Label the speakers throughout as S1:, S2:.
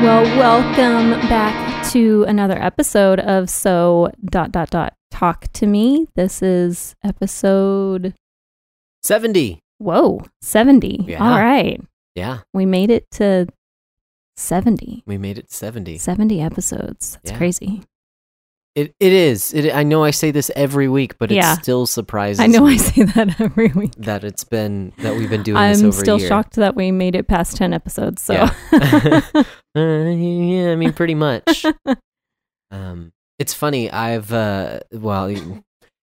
S1: Well, welcome back to another episode of So dot dot dot Talk to Me. This is episode
S2: 70.
S1: whoa, 70.
S2: Yeah.
S1: All right.
S2: Yeah,
S1: We made it to 70.
S2: we made it 70.
S1: 70 episodes. That's
S2: Yeah.
S1: crazy.
S2: It it is. It, I know I say this every week, but
S1: Yeah.
S2: it still surprises
S1: I know I say that every week.
S2: that it's been that we've been doing
S1: I'm
S2: over
S1: still
S2: a year.
S1: shocked that we made it past 10 episodes. So,
S2: Yeah. Uh, yeah, I mean pretty much. um it's funny. I've uh well,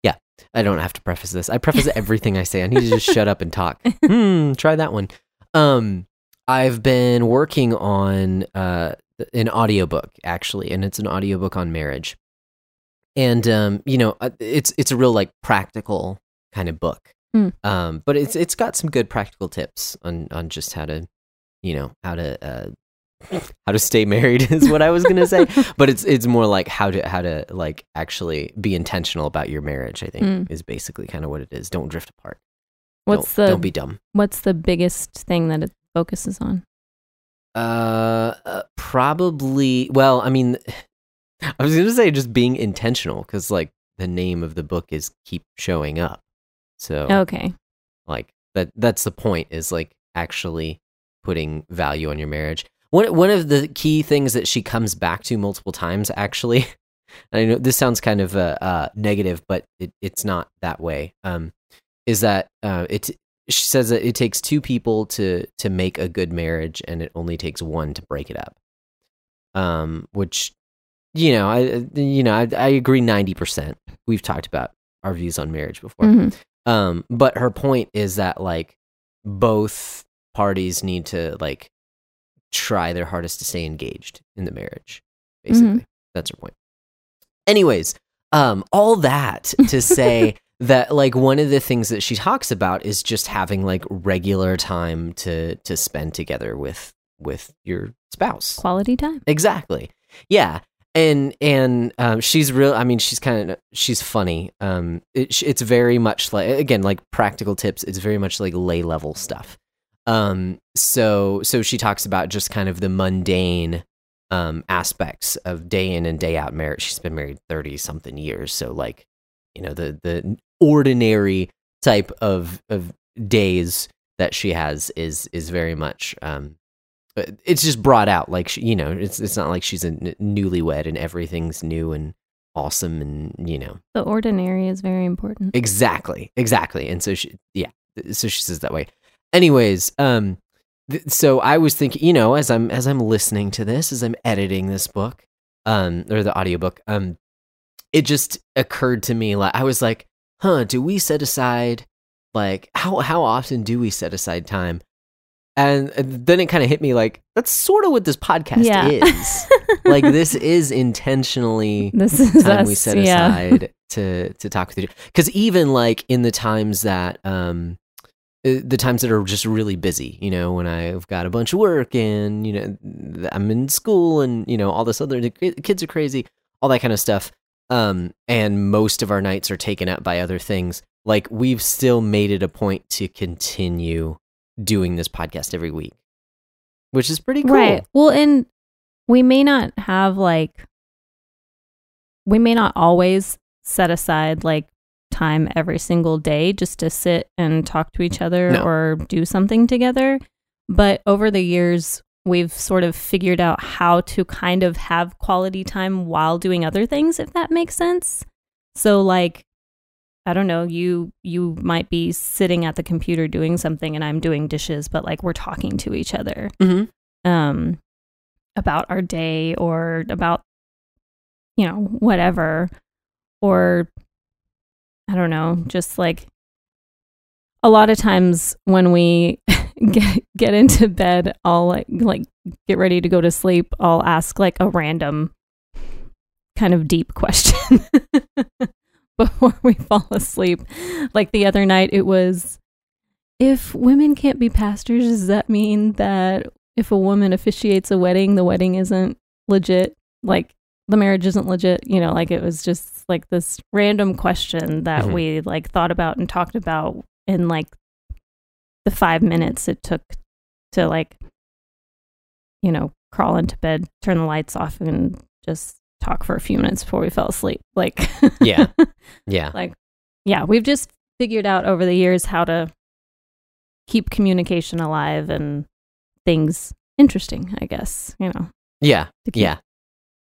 S2: yeah, I don't have to preface this. I preface everything I say. I need to just shut up and talk. Hmm, try that one. Um I've been working on uh an audiobook actually, and it's an audiobook on marriage. And um, you know, uh, it's it's a real like practical kind of book.
S1: Mm.
S2: Um, but it's it's got some good practical tips on on just how to, you know, how to uh how to stay married is what I was gonna say. but it's it's more like how to how to like actually be intentional about your marriage. I think
S1: Mm.
S2: is basically kind of what it is. Don't drift apart.
S1: what's
S2: don't,
S1: the
S2: don't be dumb.
S1: what's the biggest thing that it focuses on?
S2: Uh, uh, probably. Well, I mean, I was gonna say just being intentional because like the name of the book is keep showing up. So
S1: Okay.
S2: like that that's the point is like actually putting value on your marriage. One one of the key things that she comes back to multiple times actually. I know this sounds kind of uh, uh negative, but it, it's not that way. Um, is that uh, it? She says that it takes two people to to make a good marriage, and it only takes one to break it up. Um, which you know, I you know I, I agree ninety percent. We've talked about our views on marriage before.
S1: Mhm.
S2: Um, but her point is that like both parties need to like try their hardest to stay engaged in the marriage. Basically, that's her point. Anyways, um, all that to say that like one of the things that she talks about is just having like regular time to to spend together with with your spouse.
S1: Quality time.
S2: Exactly. Yeah. And and um, she's real. I mean, she's kind of she's funny. Um, it, it's very much like again like practical tips. It's very much like lay level stuff. Um, so so she talks about just kind of the mundane um aspects of day in and day out marriage. She's been married thirty something years, so like you know the the ordinary type of of days that she has is is very much um it's just brought out like she, you know it's it's not like she's a n- newlywed and everything's new and awesome and you know
S1: The ordinary is very important.
S2: exactly exactly and so she yeah so she says that way anyways um th- so i was thinking you know as i'm as i'm listening to this as i'm editing this book um or the audiobook um it just occurred to me like i was like huh do we set aside like how how often do we set aside time and and then it kind of hit me like that's sort of what this podcast
S1: Yeah.
S2: is like this is intentionally
S1: This is
S2: time
S1: us,
S2: we set
S1: yeah.
S2: aside to to talk with you because even like in the times that um uh, the times that are just really busy you know when i've got a bunch of work and you know i'm in school and you know all this other kids are crazy all that kind of stuff um and most of our nights are taken up by other things like we've still made it a point to continue doing this podcast every week which is pretty cool
S1: Right. Well, and we may not have like, we may not always set aside like time every single day just to sit and talk to each other
S2: No.
S1: or do something together. But over the years, we've sort of figured out how to kind of have quality time while doing other things, if that makes sense. So, like, I don't know, you you might be sitting at the computer doing something and I'm doing dishes, but like we're talking to each other.
S2: Hmm
S1: um about our day or about you know whatever. Or i don't know just like a lot of times when we get get into bed i'll like like get ready to go to sleep i'll ask like a random kind of deep question before we fall asleep like the other night it was if women can't be pastors does that mean that if a woman officiates a wedding, the wedding isn't legit, like the marriage isn't legit, you know, like it was just like this random question that
S2: Mhm.
S1: we like thought about and talked about in like the five minutes it took to like, you know, crawl into bed, turn the lights off, and just talk for a few minutes before we fell asleep. Like,
S2: Yeah. Yeah.
S1: like, yeah, we've just figured out over the years how to keep communication alive and things interesting, I guess, you know.
S2: Yeah.
S1: keep-
S2: Yeah.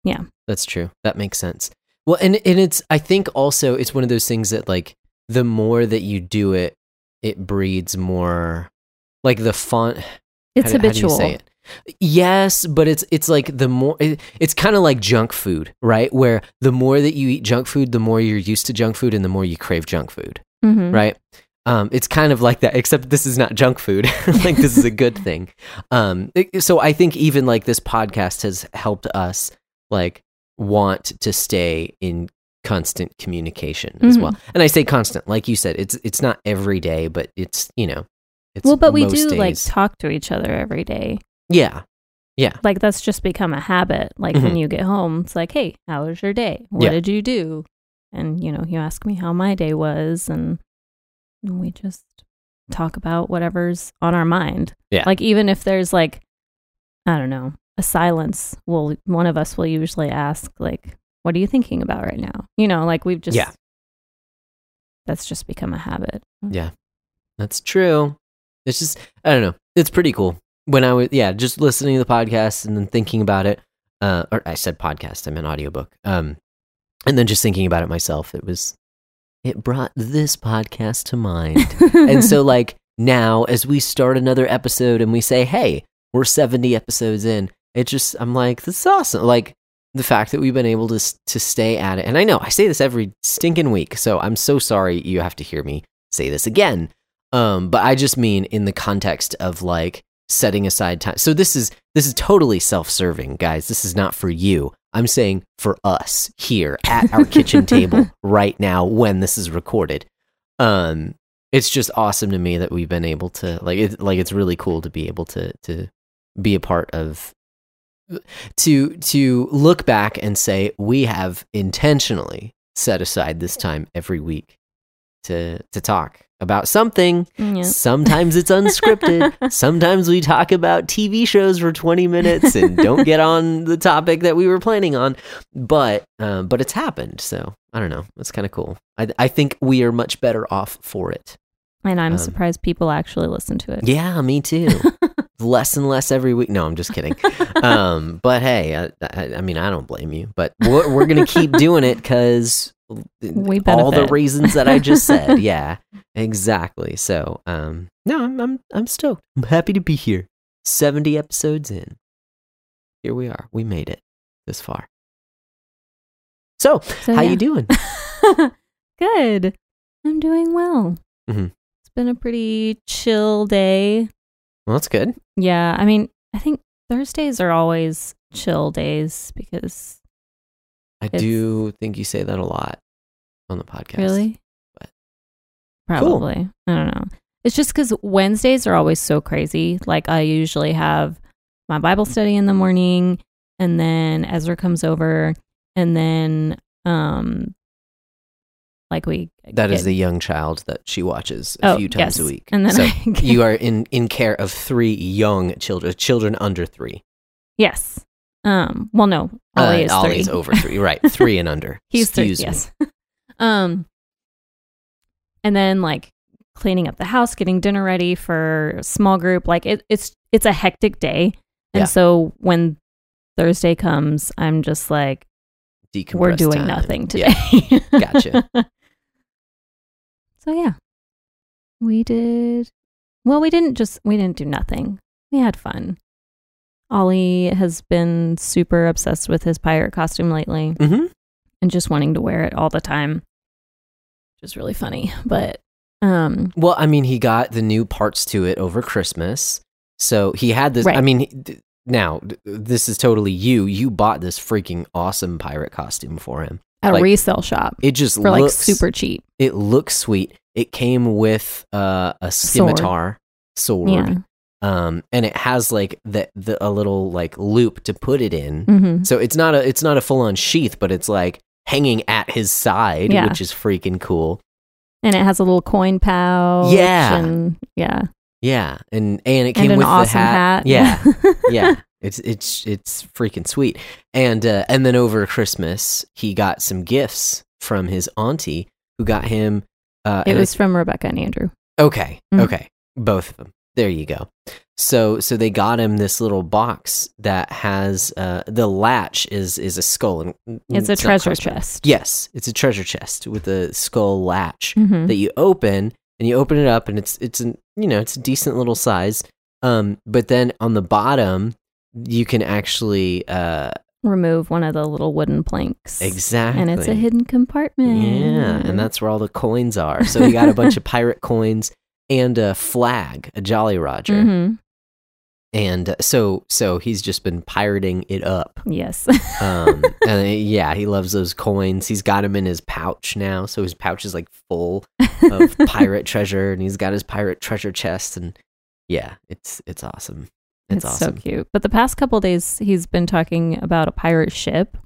S1: Yeah.
S2: That's true. That makes sense. Well, and and it's I think also it's one of those things that like the more that you do it, it breeds more like the font.
S1: It's
S2: how do- how do you
S1: habitual.
S2: say it? Yes, but it's it's like the more it, it's kind of like junk food, right? Where the more that you eat junk food, the more you're used to junk food and the more you crave junk food,
S1: Mhm.
S2: right? Um, it's kind of like that, except this is not junk food. like this is a good thing. Um, it- so I think even like this podcast has helped us like want to stay in constant communication as
S1: Mhm.
S2: well. And I say constant, like you said, it's it's not every day, but it's you know, it's
S1: Well, but we do like talk to each other every day.
S2: Yeah, Yeah.
S1: Like that's just become a habit. Like when
S2: Mhm.
S1: you get home, it's like, "Hey, how was your day? What
S2: Yeah.
S1: did you do?" And you know, you ask me how my day was and we just talk about whatever's on our mind.
S2: Yeah.
S1: Like even if there's like I don't know, a silence, well one of us will usually ask like, "What are you thinking about right now?" You know, like we've just
S2: Yeah.
S1: That's just become a habit. Yeah.
S2: That's true. It's just I don't know. It's pretty cool. When I was yeah, just listening to the podcast and then thinking about it. Uh, or I said podcast. I meant audiobook. Um, and then just thinking about it myself. It was it brought this podcast to mind. and so like now as we start another episode and we say, hey, we're seventy episodes in. It just I'm like this is awesome. Like the fact that we've been able to to stay at it. And I know I say this every stinking week. So I'm so sorry you have to hear me say this again. Um, but I just mean in the context of like setting aside time. So this is this is totally self-serving, guys. This is not for you. I'm saying for us here at our kitchen table right now when this is recorded. Um, it's just awesome to me that we've been able to like it, like it's really cool to be able to to be a part of to to look back and say we have intentionally set aside this time every week to to talk about something
S1: yeah.
S2: Sometimes it's unscripted. Sometimes we talk about TV shows for 20 minutes and don't get on the topic that we were planning on. But uh, but it's happened. So I don't know. It's kind of cool. I, I think we are much better off for it.
S1: And I'm
S2: Um,
S1: surprised people actually listen to it.
S2: Yeah, me too. less and less every week. No, I'm just kidding. Um, but hey, I, I, I mean, I don't blame you. But we're, we're going to keep doing it because
S1: We
S2: all the reasons that I just said. yeah, exactly. So, um, no, I'm, I'm, I'm stoked. I'm happy to be here. 70 episodes in. Here we are. We made it this far. So,
S1: So,
S2: how
S1: yeah.
S2: you doing?
S1: Good. I'm doing well.
S2: Mhm.
S1: It's been a pretty chill day.
S2: Well, that's good.
S1: Yeah, I mean, I think Thursdays are always chill days because
S2: I
S1: It's-
S2: do think you say that a lot on the podcast.
S1: really,
S2: but-
S1: probably I don't know. It's just because Wednesdays are always so crazy. Like I usually have my Bible study in the morning, and then Ezra comes over, and then um, like we
S2: That is the young child that she watches a
S1: oh,
S2: few times
S1: yes.
S2: a week.
S1: and then
S2: so
S1: I get-
S2: you are in, in care of three young children, children under three.
S1: Yes. Um. Well, no. Ollie
S2: Uh,
S1: is
S2: Ollie's
S1: three.
S2: over three, right? Three and under.
S1: He's three.
S2: Excuse me.
S1: Yes. um. And then like cleaning up the house, getting dinner ready for a small group. Like it, it's it's a hectic day, and
S2: Yeah.
S1: so when Thursday comes, I'm just like, we're doing
S2: time.
S1: nothing
S2: Yeah.
S1: today.
S2: Gotcha.
S1: so yeah, we did. Well, we didn't just we didn't do nothing. We had fun. Ollie has been super obsessed with his pirate costume lately.
S2: hmm
S1: and just wanting to wear it all the time, which is really funny. But um,
S2: Well, I mean, he got the new parts to it over Christmas, so he had this. I mean, now this is totally you. You bought this freaking awesome pirate costume for him.
S1: at
S2: Like,
S1: a resale shop
S2: It just
S1: for like
S2: looks
S1: super cheap.
S2: It looks sweet. It came with uh, a
S1: Sword.
S2: scimitar sword.
S1: Yeah.
S2: Um and it has like the, the a little like loop to put it in
S1: hmm
S2: so it's not a it's not a full-on sheath but it's like hanging at his side
S1: Yeah.
S2: which is freaking cool
S1: And it has a little coin pouch.
S2: Yeah.
S1: And yeah.
S2: yeah and and it
S1: And
S2: came
S1: an
S2: with
S1: awesome
S2: the hat,
S1: hat.
S2: yeah yeah It's it's it's freaking sweet. And uh, and then over Christmas, he got some gifts from his auntie, who got him. Uh,
S1: It
S2: and
S1: was from Rebecca and Andrew.
S2: okay,
S1: Mhm.
S2: okay, both of them. There you go. So so they got him this little box that has uh, the latch is is a skull and
S1: It's a treasure chest.
S2: Yes, it's a treasure chest with a skull latch
S1: Mhm.
S2: that you open and you open it up and it's it's an you know it's a decent little size um but then on the bottom you can actually uh
S1: Remove one of the little wooden planks.
S2: exactly
S1: And it's a hidden compartment.
S2: yeah and that's where all the coins are so he got a bunch of pirate coins and a flag a jolly roger
S1: Mhm.
S2: and so so he's just been pirating it up
S1: Yes.
S2: um and yeah he loves those coins he's got them in his pouch now so his pouch is like full of pirate treasure and he's got his pirate treasure chest and yeah it's it's awesome it's, awesome
S1: so cute. But the past couple days, he's been talking about a pirate ship.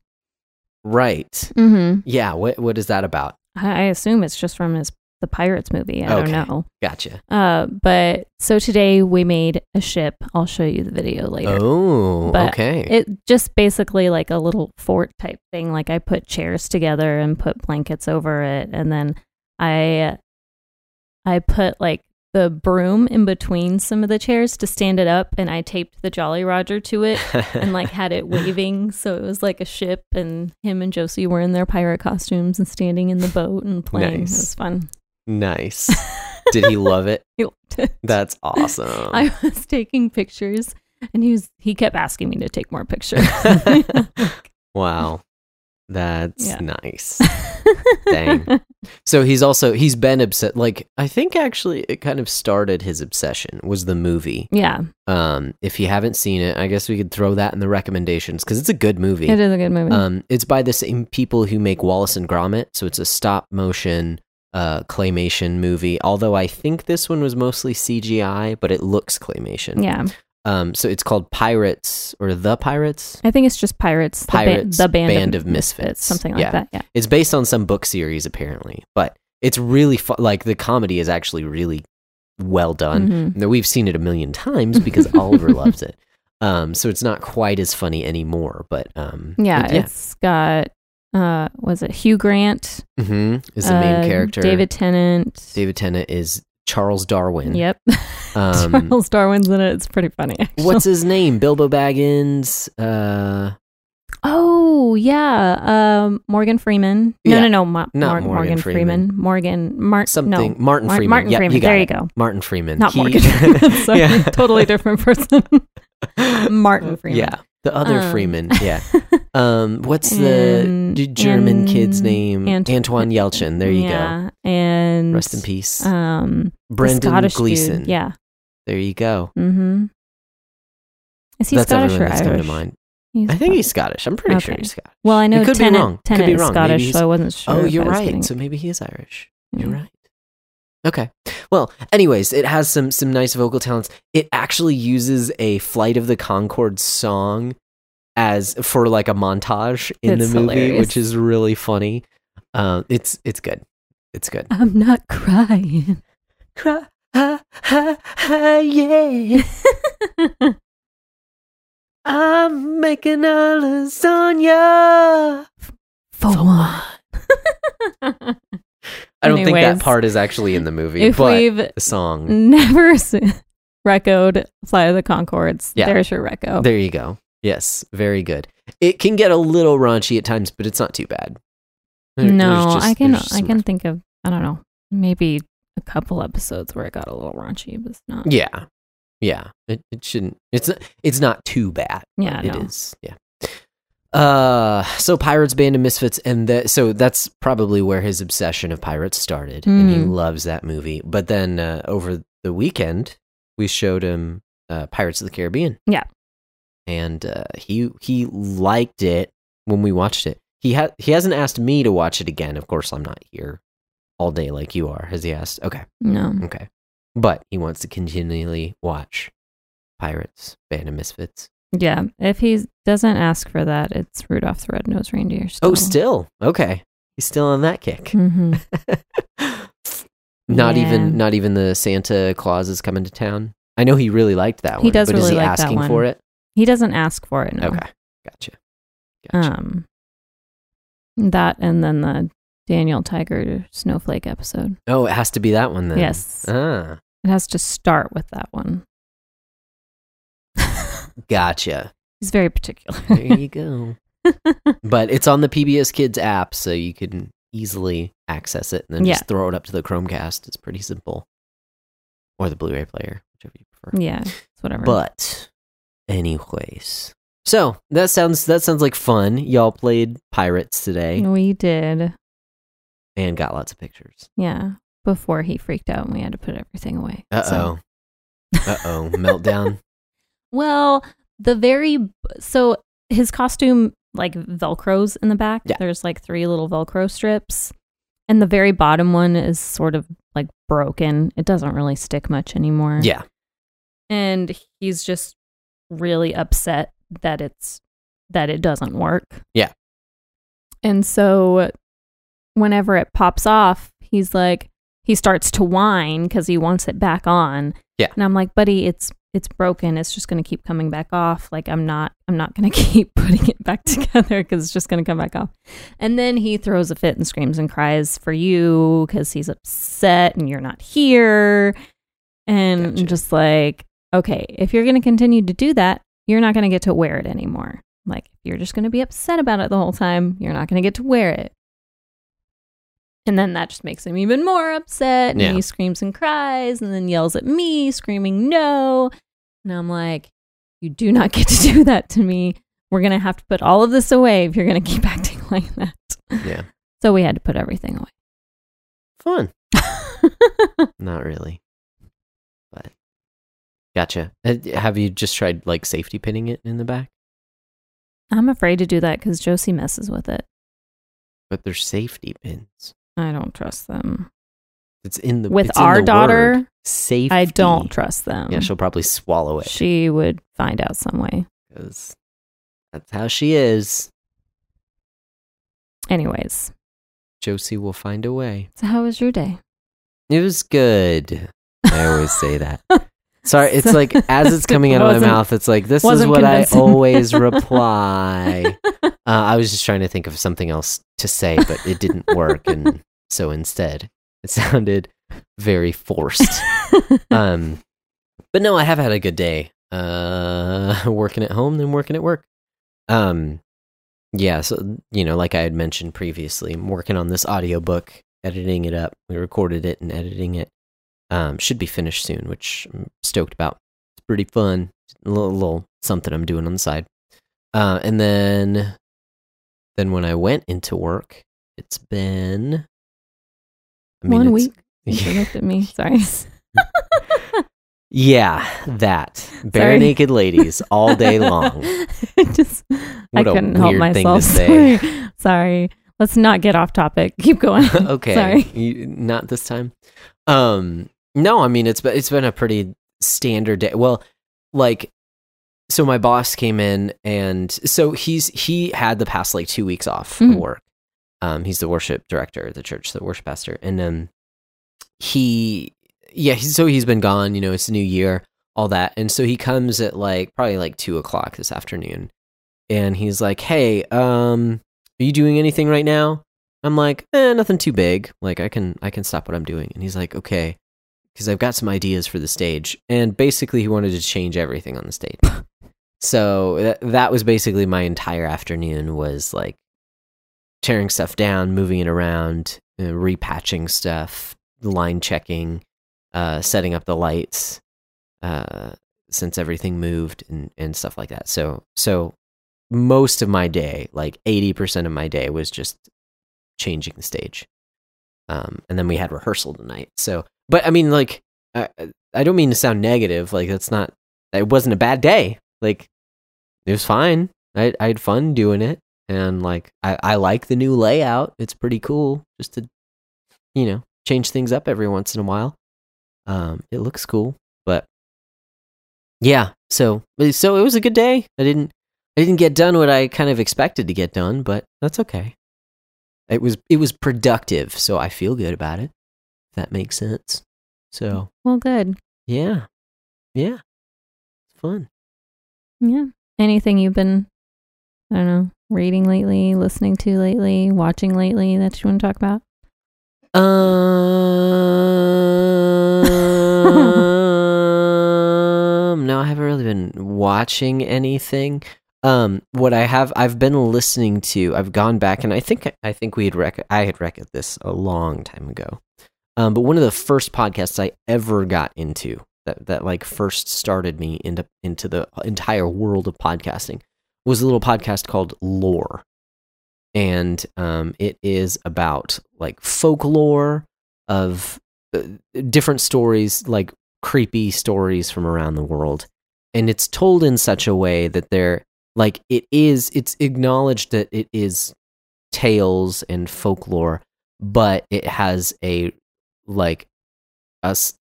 S2: right
S1: Mm-hmm.
S2: yeah what what is that about
S1: I assume it's just from his the Pirates movie. I
S2: Okay.
S1: don't know.
S2: gotcha
S1: Uh, but so today we made a ship. I'll show you the video later.
S2: oh
S1: But
S2: okay
S1: It just basically like a little fort type thing. Like I put chairs together and put blankets over it, and then I I put like the broom in between some of the chairs to stand it up, and I taped the Jolly Roger to it and like had it waving, so it was like a ship, and him and Josie were in their pirate costumes and standing in the boat and playing.
S2: Nice.
S1: It was fun.
S2: Nice did he love it
S1: He loved it.
S2: that's awesome
S1: I was taking pictures, and he was he kept asking me to take more pictures.
S2: wow that's
S1: Yeah.
S2: nice Dang. So he's also he's been upset. Like I think actually it kind of started his obsession was the movie.
S1: Yeah,
S2: Um, if you haven't seen it, I guess we could throw that in the recommendations because it's a good movie.
S1: it is a good movie.
S2: Um, it's by the same people who make Wallace and Gromit, so it's a stop motion uh claymation movie. Although I think this one was mostly CGI, but it looks claymation.
S1: yeah,
S2: Um, so it's called Pirates or The Pirates.
S1: I think it's just Pirates. the ba-
S2: Pirates,
S1: the band,
S2: Band
S1: of,
S2: of Misfits.
S1: something like
S2: Yeah.
S1: that. Yeah,
S2: It's based on some book series apparently, but it's really fun. Like the comedy is actually really well done.
S1: Mhm.
S2: Now, we've seen it a million times because Oliver loves it. Um, so it's not quite as funny anymore, but um,
S1: yeah.
S2: it- yeah.
S1: It's got uh, was it Hugh Grant
S2: hmm is the main
S1: uh,
S2: character.
S1: David Tennant.
S2: David Tennant is Charles Darwin.
S1: Yep,
S2: Um,
S1: Charles Darwin's in it. It's pretty funny. Actually.
S2: What's his name? Bilbo Baggins. Uh,
S1: Oh yeah, um, Morgan Freeman. No,
S2: Yeah.
S1: no, no, Ma-
S2: Not
S1: Mor-
S2: Morgan
S1: Morgan
S2: Freeman.
S1: Freeman. Morgan Mart.
S2: something.
S1: No,
S2: Martin
S1: Mar-
S2: Freeman.
S1: Martin
S2: Yep,
S1: Freeman.
S2: You
S1: there
S2: it.
S1: you go.
S2: Martin Freeman.
S1: Not
S2: He-
S1: Morgan. Freeman. Sorry,
S2: Yeah.
S1: totally different person. Martin Freeman.
S2: Yeah, the other
S1: Um,
S2: Freeman. Yeah. Um, what's the
S1: And-
S2: d- German kid's name?
S1: Ant-
S2: Anton Yelchin. There you go.
S1: yeah, And
S2: Rest in peace.
S1: Um, the
S2: Brendan Gleeson.
S1: Dude. Yeah.
S2: There you go.
S1: Mm-hmm. Is he
S2: that's
S1: Scottish or
S2: that's
S1: Irish?
S2: come to mind.
S1: He's
S2: I think he's
S1: Scottish.
S2: I'm pretty sure he's Scottish.
S1: Well, I know
S2: It could be
S1: Tennant,
S2: wrong. Could
S1: Tennant
S2: be wrong.
S1: Scottish, so I wasn't sure.
S2: oh, you're right.
S1: getting-
S2: So maybe he is Irish. You're right. Okay. Well, anyways, it has some some nice vocal talents. It actually uses a Flight of the Conchord song as for like a montage in the movie,
S1: hilarious.
S2: which is really funny. Um, it's it's good. It's good.
S1: I'm not crying.
S2: Cry, ha, ha, ha, yeah. I'm making a lasagna.
S1: For one.
S2: I don't think that part is actually in the movie,
S1: if
S2: but
S1: we've
S2: the song.
S1: never seen Recode Fly of the Conchords,
S2: Yeah.
S1: there's your Reco.
S2: There you go. Yes, very good. It can get a little raunchy at times, but it's not too bad. There-
S1: no,
S2: just-
S1: I can I can think of I don't know maybe a couple episodes where it got a little raunchy, but it's not.
S2: Yeah, yeah. It it shouldn't. It's not- it's not too bad.
S1: Yeah,
S2: it
S1: no.
S2: is. Yeah. Uh, so pirates, band of misfits, and that. So that's probably where his obsession of pirates started, and he
S1: Mm.
S2: loves that movie. But then uh, over the weekend, we showed him uh, Pirates of the Caribbean.
S1: Yeah.
S2: and uh, he he liked it when we watched it. He had he hasn't asked me to watch it again. Of course, I'm not here all day like you are. Has he asked? Okay,
S1: No.
S2: okay, but he wants to continually watch Pirates, Band of Misfits.
S1: Yeah, if he doesn't ask for that, it's Rudolph the Red-Nosed Reindeer. Still.
S2: Oh, still okay. He's still on that kick.
S1: hmm
S2: not
S1: Yeah.
S2: even not even the Santa Claus is coming to town. I know he really liked that one.
S1: He does
S2: but is
S1: really
S2: he
S1: like that one.
S2: for it?
S1: He doesn't ask for it. No.
S2: Okay, gotcha. Gotcha.
S1: Um, that and then the Daniel Tiger Snowflake episode.
S2: oh, it has to be that one then.
S1: Yes,
S2: Ah,
S1: it has to start with that one.
S2: Gotcha.
S1: He's very particular.
S2: There you go. but it's on the PBS Kids app, so you can easily access it and then
S1: Yeah.
S2: just throw it up to the Chromecast. It's pretty simple. Or the Blu-ray player, whichever you prefer.
S1: yeah, it's whatever.
S2: But anyways. So that sounds that sounds like fun. Y'all played pirates today
S1: we did.
S2: and got lots of pictures.
S1: Yeah, before he freaked out and we had to put everything away.
S2: Uh
S1: So-
S2: oh. Uh oh. Meltdown.
S1: Well, the very so his costume like velcros in the back.
S2: Yeah.
S1: There's like three little velcro strips. And the very bottom one is sort of like broken. It doesn't really stick much anymore.
S2: Yeah.
S1: And he's just really upset that it's that it doesn't work.
S2: Yeah.
S1: And so whenever it pops off, he's like he starts to whine cuz he wants it back on.
S2: Yeah.
S1: And I'm like, "Buddy, it's it's broken. It's just going to keep coming back off. Like I'm not I'm not going to keep putting it back together cuz it's just going to come back off." And then he throws a fit and screams and cries for you cuz he's upset and you're not here. And I'm
S2: Gotcha.
S1: just like, "Okay, if you're going to continue to do that, you're not going to get to wear it anymore. Like you're just going to be upset about it the whole time, you're not going to get to wear it." And then that just makes him even more upset. And
S2: Yeah.
S1: he screams and cries and then yells at me, screaming, no. And I'm like, you do not get to do that to me. We're going to have to put all of this away if you're going to keep acting like that.
S2: Yeah.
S1: So we had to put everything away.
S2: Fun. Not really. But gotcha. Uh, Have you just tried like safety pinning it in the back?
S1: I'm afraid to do that because Josie messes with it.
S2: But there's safety pins.
S1: I don't trust them.
S2: It's in the
S1: With our daughter,
S2: word. Safety.
S1: I don't trust them.
S2: Yeah, she'll probably swallow it
S1: she would find out some way.
S2: because that's how she is.
S1: Anyways,
S2: Josie will find a way.
S1: so how was your day?
S2: It was good. I always say that. Sorry, it's like as it's coming out of my mouth, it's like this is what I always reply. Uh, I was just trying to think of something else to say, but it didn't work, and so instead, it sounded very forced. Um, but no, I have had a good day. Uh, working at home, then working at work. Um, yeah, so you know, like I had mentioned previously, I'm working on this audiobook, editing it up. We recorded it and editing it. Um, should be finished soon, which I'm stoked about. It's pretty fun. A little, little something I'm doing on the side. Uh, and then, then when I went into work, it's been I
S1: One
S2: it's-
S1: week. You looked at me. Sorry.
S2: Yeah, that bare
S1: Sorry.
S2: naked ladies all day long.
S1: Just, I
S2: What a
S1: couldn't help
S2: weird thing to
S1: myself. Sorry. Let's not get off topic. Keep going.
S2: okay,
S1: Sorry.
S2: You, not this time. Um, no, I mean it's been it's been a pretty standard day. Well, like, so my boss came in, and so he's he had the past like two weeks off
S1: Mhm.
S2: of work. Um, he's the worship director at the church, the worship pastor, and um, he yeah, he's, so he's been gone. You know, it's a new year, all that, and so he comes at like probably like two o'clock this afternoon, and he's like, "Hey, um, are you doing anything right now?" I'm like, eh, nothing too big. Like I can I can stop what I'm doing. And he's like, okay, because I've got some ideas for the stage. And basically, he wanted to change everything on the stage. so that that was basically my entire afternoon was like tearing stuff down, moving it around, uh, repatching stuff, line checking, uh, setting up the lights, uh, since everything moved and and stuff like that. So so most of my day, like eighty percent of my day, was just changing the stage. Um, and then we had rehearsal tonight. So, but I mean, like, I, I don't mean to sound negative. Like, that's not, it wasn't a bad day. Like, it was fine. I, I had fun doing it. And like, I, I like the new layout. It's pretty cool just to, you know, change things up every once in a while. Um, it looks cool, but yeah. So, so it was a good day. I didn't, I didn't get done what I kind of expected to get done, but that's okay. It was it was productive, so I feel good about it. That makes sense. So
S1: well, good.
S2: yeah, yeah, it's fun.
S1: Yeah. anything you've been, I don't know, reading lately, listening to lately, watching lately that you want to talk about?
S2: Um, no, I haven't really been watching anything. Um, what I have, I've been listening to. I've gone back, and I think I think we had rec- I had record this a long time ago. Um, but one of the first podcasts I ever got into that that like first started me into into the entire world of podcasting was a little podcast called Lore, and um, it is about like folklore of uh, different stories, like creepy stories from around the world, and it's told in such a way that they're like it is. It's acknowledged that it is tales and folklore, but it has a like us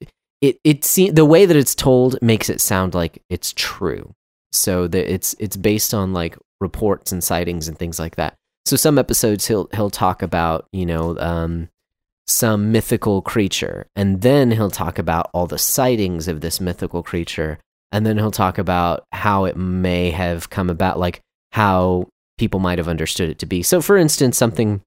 S2: it it se- the way that it's told makes it sound like it's true. So that it's it's based on like reports and sightings and things like that. So some episodes he'll he'll talk about you know um some mythical creature and then he'll talk about all the sightings of this mythical creature and then he'll talk about how it may have come about like how people might have understood it to be. So for instance something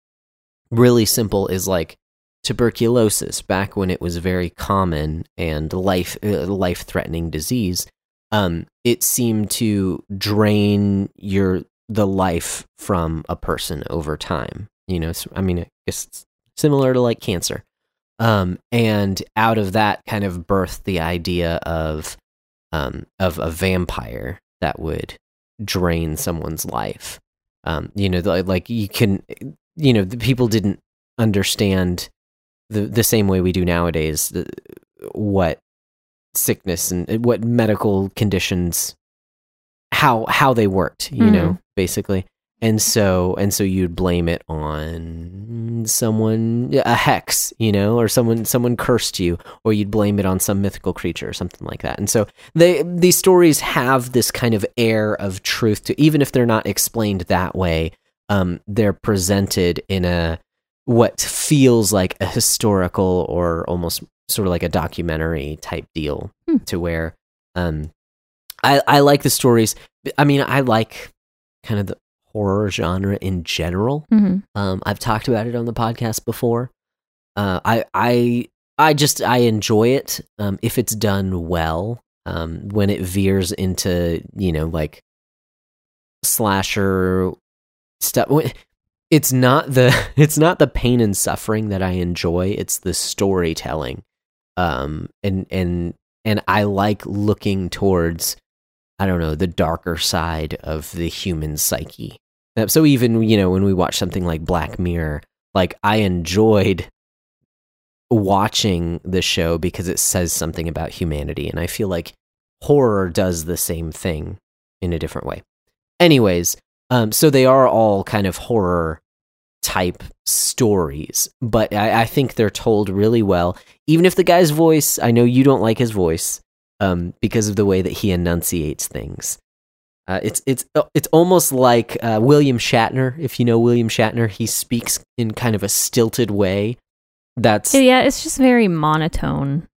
S2: really simple is like tuberculosis back when it was very common and life uh, life threatening disease um, it seemed to drain your the life from a person over time you know i mean it's similar to like cancer. Um, and out of that kind of birthed the idea of um, of a vampire that would drain someone's life. Um, you know like you can you know the people didn't understand the the same way we do nowadays the, what sickness and what medical conditions how how they worked you mm. know basically and so and so you'd blame it on someone a hex you know or someone someone cursed you or you'd blame it on some mythical creature or something like that and so they these stories have this kind of air of truth to even if they're not explained that way um, they're presented in a what feels like a historical or almost sort of like a documentary type deal hmm. to where um I I like the stories I mean I like kind of the horror genre in general mm-hmm. um I've talked about it on the podcast before uh I I I just I enjoy it um if it's done well um when it veers into you know like slasher stuff it's not the it's not the pain and suffering that I enjoy. It's the storytelling, um, and and and I like looking towards I don't know the darker side of the human psyche. So even you know when we watch something like Black Mirror, like I enjoyed watching the show because it says something about humanity, and I feel like horror does the same thing in a different way. Anyways, um, so they are all kind of horror type stories, but I, I, think they're told really well. Even if the guy's voice, I know you don't like his voice, um, because of the way that he enunciates things. Uh, it's it's uh, it's almost like uh, William Shatner. If you know William Shatner, he speaks in kind of a stilted way. That's
S1: yeah, it's just very monotone.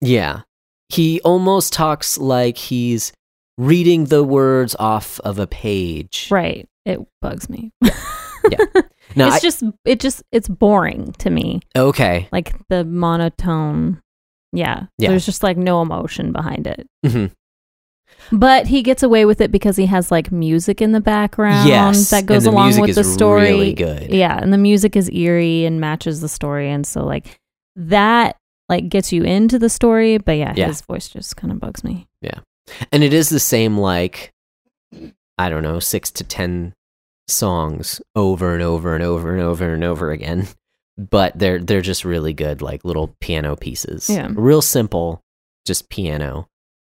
S2: Yeah, he almost talks like he's reading the words off of a page.
S1: Right. It bugs me. yeah. No, it's I, just it just it's boring to me.
S2: Okay.
S1: Like the monotone. Yeah. yeah. There's just like no emotion behind it. Mm-hmm. But he gets away with it because he has like music in the background yes, that goes along with the story.
S2: Really good.
S1: Yeah, and the music is eerie and matches the story, and so like that like gets you into the story. But yeah, yeah. his voice just kind of bugs me.
S2: Yeah, and it is the same like I don't know six to ten songs over and over and over and over and over again. But they're they're just really good, like little piano pieces.
S1: Yeah,
S2: real simple, just piano.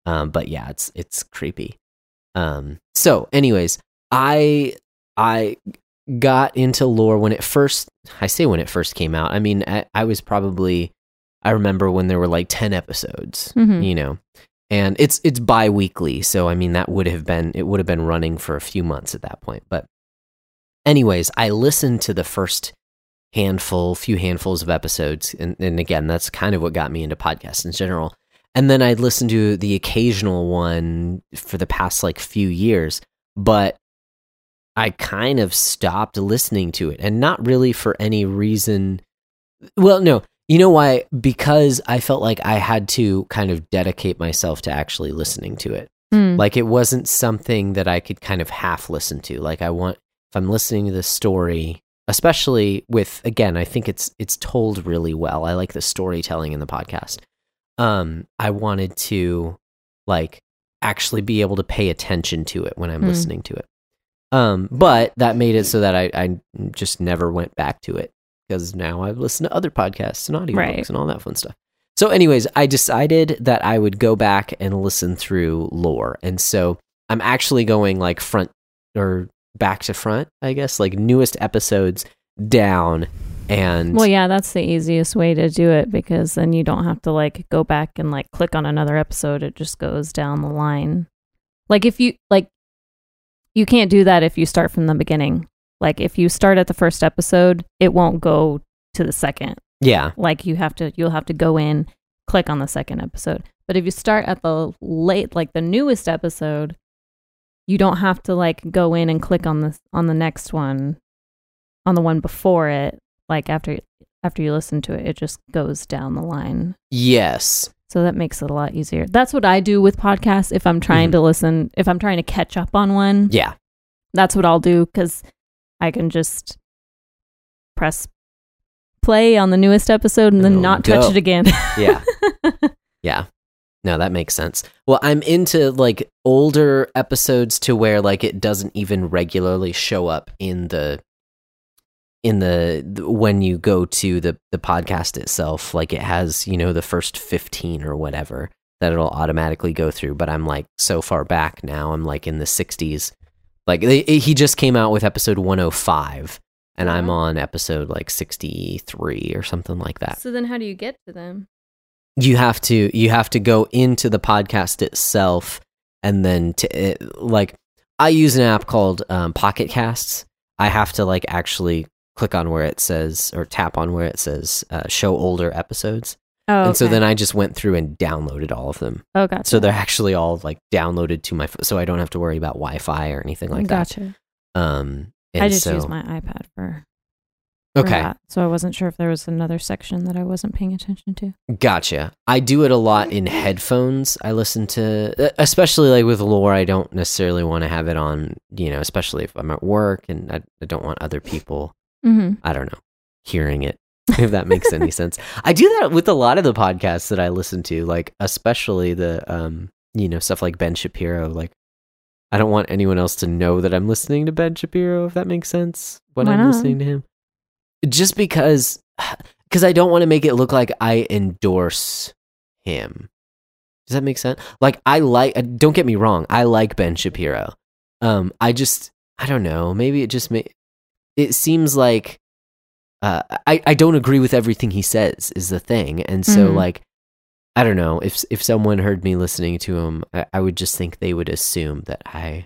S2: Um, but yeah, it's it's creepy. Um, so, anyways, I I got into lore when it first. I say when it first came out. I mean, I, I was probably. I remember when there were like ten episodes. Mm-hmm. You know, and it's it's bi-weekly so i mean that would have been it would have been running for a few months at that point but anyways i listened to the first handful few handfuls of episodes and, and again that's kind of what got me into podcasts in general and then I'd listen to the occasional one for the past like few years, but I kind of stopped listening to it and not really for any reason. Well, no, you know why? Because I felt like I had to kind of dedicate myself to actually listening to it.
S1: Mm.
S2: Like it wasn't something that I could kind of half listen to. Like I want if I'm listening to this story, especially with again, I think it's it's told really well. I like the storytelling in the podcast. Um I wanted to like actually be able to pay attention to it when I'm
S1: Hmm.
S2: listening to it. Um but that made it so that I I just never went back to it because now I've listened to other podcasts and audiobooks
S1: Right.
S2: and all that fun stuff. So, anyways, I decided that I would go back and listen through lore. And so I'm actually going like front or back to front, I guess, like newest episodes down. And
S1: Well, yeah, that's the easiest way to do it because then you don't have to like go back and like click on another episode. It just goes down the line. Like if you like you can't do that if you start from the beginning. Like if you start at the first episode, it won't go to the second.
S2: yeah,
S1: Like you have to you'll have to go in, click on the second episode. But if you start at the late like the newest episode, you don't have to like go in and click on the on the next one on the one before it like after after you listen to it it just goes down the line
S2: yes,
S1: so that makes it a lot easier that's what i do with podcasts if i'm trying
S2: Mhm.
S1: to listen if i'm trying to catch up on one
S2: yeah,
S1: that's what i'll do because i can just press play on the newest episode and then not
S2: go.
S1: touch it again
S2: yeah, yeah. No, that makes sense. Well, I'm into like older episodes to where like it doesn't even regularly show up in the in the, the when you go to the the podcast itself like it has you know the first 15 or whatever that it'll automatically go through but i'm like so far back now i'm like in the 60s like they, he just came out with episode 105 and i'm on episode like 63 or something like that.
S1: So then how do you get to them?
S2: You have to you have to go into the podcast itself and then to it, like i use an app called um, pocket casts. I have to like actually click on where it says or tap on where it says uh, show older episodes
S1: oh
S2: and so then i just went through and downloaded all of them
S1: oh gotcha
S2: so they're actually all like downloaded to my so i don't have to worry about wi-fi or anything like that.
S1: gotcha
S2: that um and
S1: i just
S2: so,
S1: use my ipad for for
S2: okay
S1: that. So I wasn't sure if there was another section that I wasn't paying attention to.
S2: Gotcha. I do it a lot in headphones. I listen to, especially like with lore, I don't necessarily want to have it on, you know, especially if I'm at work and I, I don't want other people,
S1: Mm-hmm.
S2: I don't know, hearing it, if that makes any sense. I do that with a lot of the podcasts that I listen to, like, especially the, um, you know, stuff like Ben Shapiro. Like, I don't want anyone else to know that I'm listening to Ben Shapiro, if that makes sense, when
S1: Why
S2: I'm
S1: not?
S2: listening to him. Just because, because I don't want to make it look like I endorse him. Does that make sense? Like, I like, uh, don't get me wrong, I like Ben Shapiro. Um, I just, I don't know, maybe it just, ma- it seems like, uh, I, I don't agree with everything he says, is the thing. And so,
S1: Mhm.
S2: like, I don't know if if someone heard me listening to him, I, I would just think they would assume that I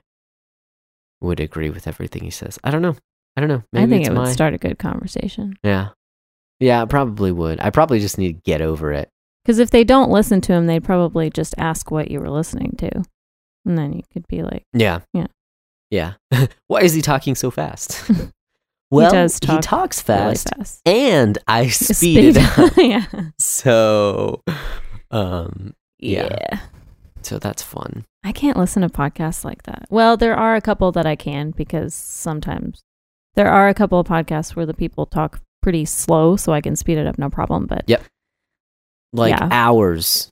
S2: would agree with everything he says. I don't know. I don't know. Maybe
S1: I think it would
S2: my
S1: start a good conversation.
S2: yeah, yeah. I probably would. I probably just need to get over it.
S1: Because if they don't listen to him, they'd probably just ask what you were listening to, and then you could be like,
S2: Yeah,
S1: Yeah.
S2: yeah. Why is he talking so fast? well,
S1: does talk
S2: talks
S1: really
S2: fast,
S1: fast.
S2: and I speed,
S1: Speed.
S2: it up.
S1: yeah.
S2: So, um, Yeah.
S1: yeah.
S2: so that's fun.
S1: I can't listen to podcasts like that. Well, there are a couple that I can because sometimes there are a couple of podcasts where the people talk pretty slow, so I can speed it up no problem. But
S2: Yep. Like
S1: Yeah.
S2: hours.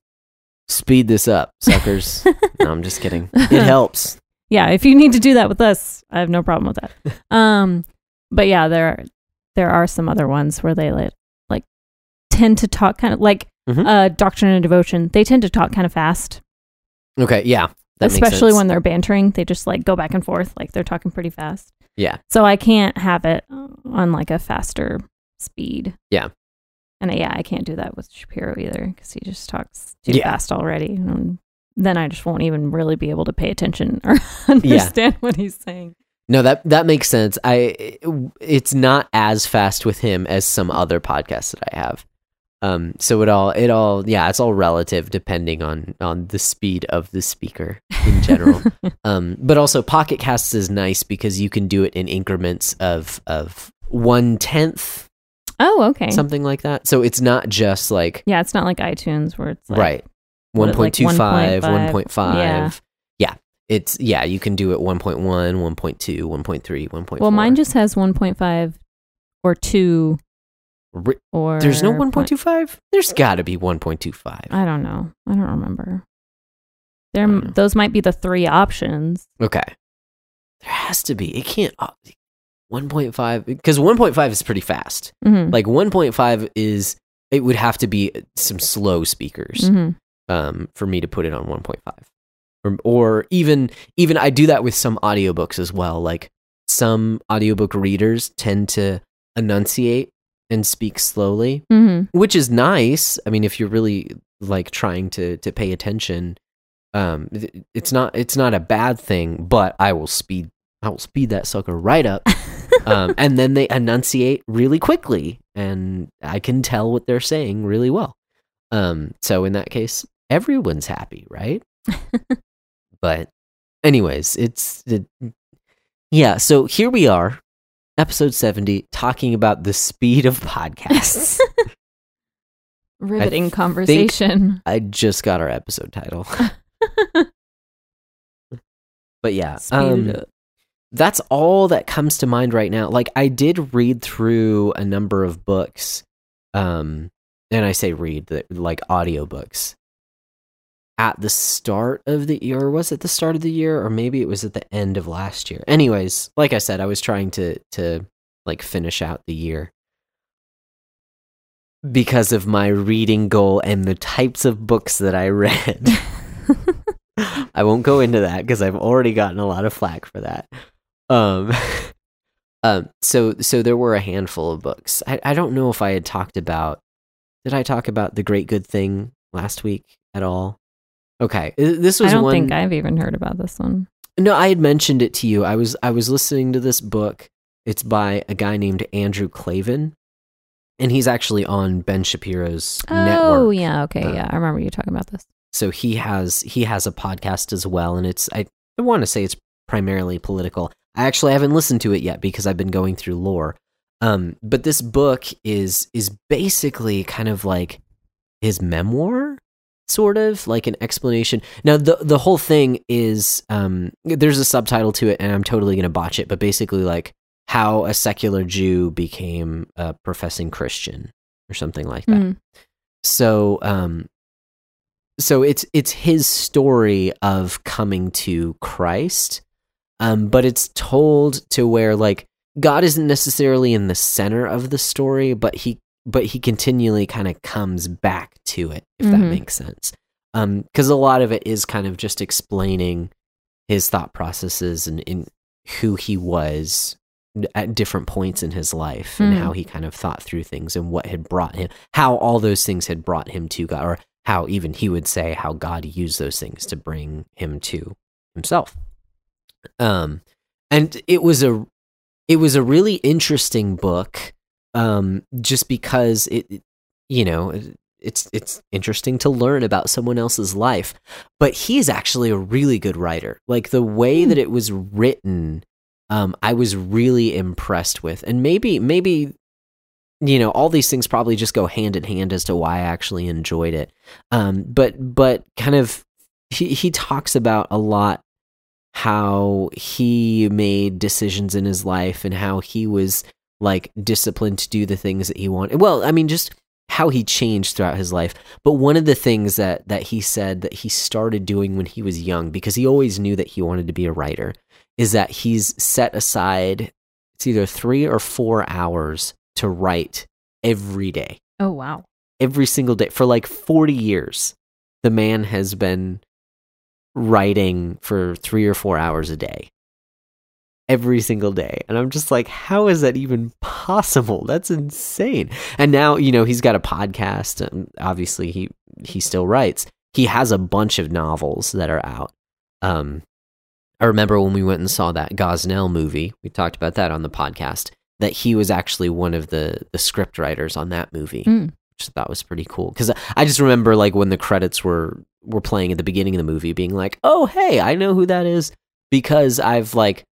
S2: Speed this up, suckers. no, I'm just kidding. It helps.
S1: yeah, if you need to do that with us, I have no problem with that. um, but yeah, there are, there are some other ones where they like, like tend to talk kind of like
S2: Mhm.
S1: uh, Doctrine and Devotion. They tend to talk kind of fast,
S2: Okay, yeah.
S1: Especially when they're bantering. They just like go back and forth, like they're talking pretty fast.
S2: Yeah.
S1: So I can't have it on like a faster speed.
S2: Yeah.
S1: And yeah, I can't do that with Shapiro either because he just talks too
S2: Yeah.
S1: fast already. And then I just won't even really be able to pay attention or understand what he's saying.
S2: No, that that makes sense. I it's not as fast with him as some other podcasts that I have. Um, so it all, it all, yeah, it's all relative depending on on the speed of the speaker in general. um, but also Pocket Casts is nice because you can do it in increments of of one tenth,
S1: oh, okay.
S2: something like that. So it's not just like
S1: yeah, it's not like iTunes where it's like,
S2: right,
S1: what,
S2: one
S1: like
S2: point two five,
S1: 1.5?
S2: one point five.
S1: Yeah.
S2: It's yeah, you can do it 1.1, 1.2, 1.3, 1.4.
S1: Well, mine just has 1.5 or 2
S2: Ri-
S1: or.
S2: There's no
S1: point-
S2: 1.25. There's got to be 1.25.
S1: I don't know. I don't remember. There, those might be the three options.
S2: Okay. There has to be. It can't. Uh, 1.5 because 1.5 is pretty fast.
S1: hmm
S2: Like 1.5 is it would have to be some slow speakers
S1: hmm
S2: um for me to put it on 1.5. Or, or even even I do that with some audiobooks as well. Like some audiobook readers tend to enunciate and speak slowly,
S1: hmm
S2: which is nice. I mean, if you're really like trying to to pay attention, um, it's not it's not a bad thing. But I will speed I will speed that sucker right up, um, and then they enunciate really quickly, and I can tell what they're saying really well. Um, so in that case, everyone's happy, right? but anyways, it's it, yeah. So here we are, episode seventy, talking about the speed of podcasts.
S1: Riveting conversation.
S2: I just got our episode title. But yeah, um, that's all that comes to mind right now. Like I did read through a number of books, um, and I say read the- like audiobooks at the start of the year. Or was it the start of the year, or maybe it was at the end of last year? Anyways, like I said, I was trying to to like finish out the year because of my reading goal and the types of books that I read. I won't go into that because I've already gotten a lot of flack for that. Um, um, so so there were a handful of books. I, I don't know if I had talked about. Did I talk about the Great Good Thing last week at all? Okay, this was
S1: I don't
S2: one.
S1: think I've even heard about this one.
S2: No, I had mentioned it to you. I was I was listening to this book. It's by a guy named Andrew Klavan, and he's actually on Ben Shapiro's
S1: Oh,
S2: network.
S1: Oh yeah. Okay. Yeah. I remember you talking about this.
S2: so he has he has a podcast as well and it's i, I want to say it's primarily political i actually haven't listened to it yet because i've been going through lore um but this book is is basically kind of like his memoir sort of like an explanation now the the whole thing is um there's a subtitle to it and i'm totally gonna botch it but basically like how a secular jew became a professing christian or something like that
S1: Mhm.
S2: so um so it's it's his story of coming to Christ um but it's told to where like God isn't necessarily in the center of the story but he but he continually kind of comes back to it if that
S1: Mhm.
S2: makes sense um cuz a lot of it is kind of just explaining his thought processes and in who he was at different points in his life and
S1: Mhm.
S2: how he kind of thought through things and what had brought him how all those things had brought him to God or how even he would say how God used those things to bring him to himself. Um and it was a it was a really interesting book um just because it you know it- it's it's interesting to learn about someone else's life. But he's actually a really good writer. Like the way
S1: Hmm.
S2: that it was written um I was really impressed with. And maybe maybe you know all these things probably just go hand in hand as to why I actually enjoyed it. Um but but kind of he he talks about a lot how he made decisions in his life and how he was like disciplined to do the things that he wanted. Well i mean just how he changed throughout his life. But one of the things that that he said that he started doing when he was young because he always knew that he wanted to be a writer is that he's set aside it's either 3 or 4 hours to write every day.
S1: Oh, wow.
S2: every single day. For like 40 years the man has been writing for 3 or 4 hours a day every single day. And i'm just like how is that even possible? That's insane. And now you know he's got a podcast and obviously he he still writes. He has a bunch of novels that are out. Um i remember when we went and saw that gosnell movie we talked about that on the podcast that he was actually one of the the script writers on that movie
S1: Mm.
S2: which I thought was pretty cool. Because I just remember like when the credits were were playing at the beginning of the movie, being like, "Oh, hey, I know who that is," because I've like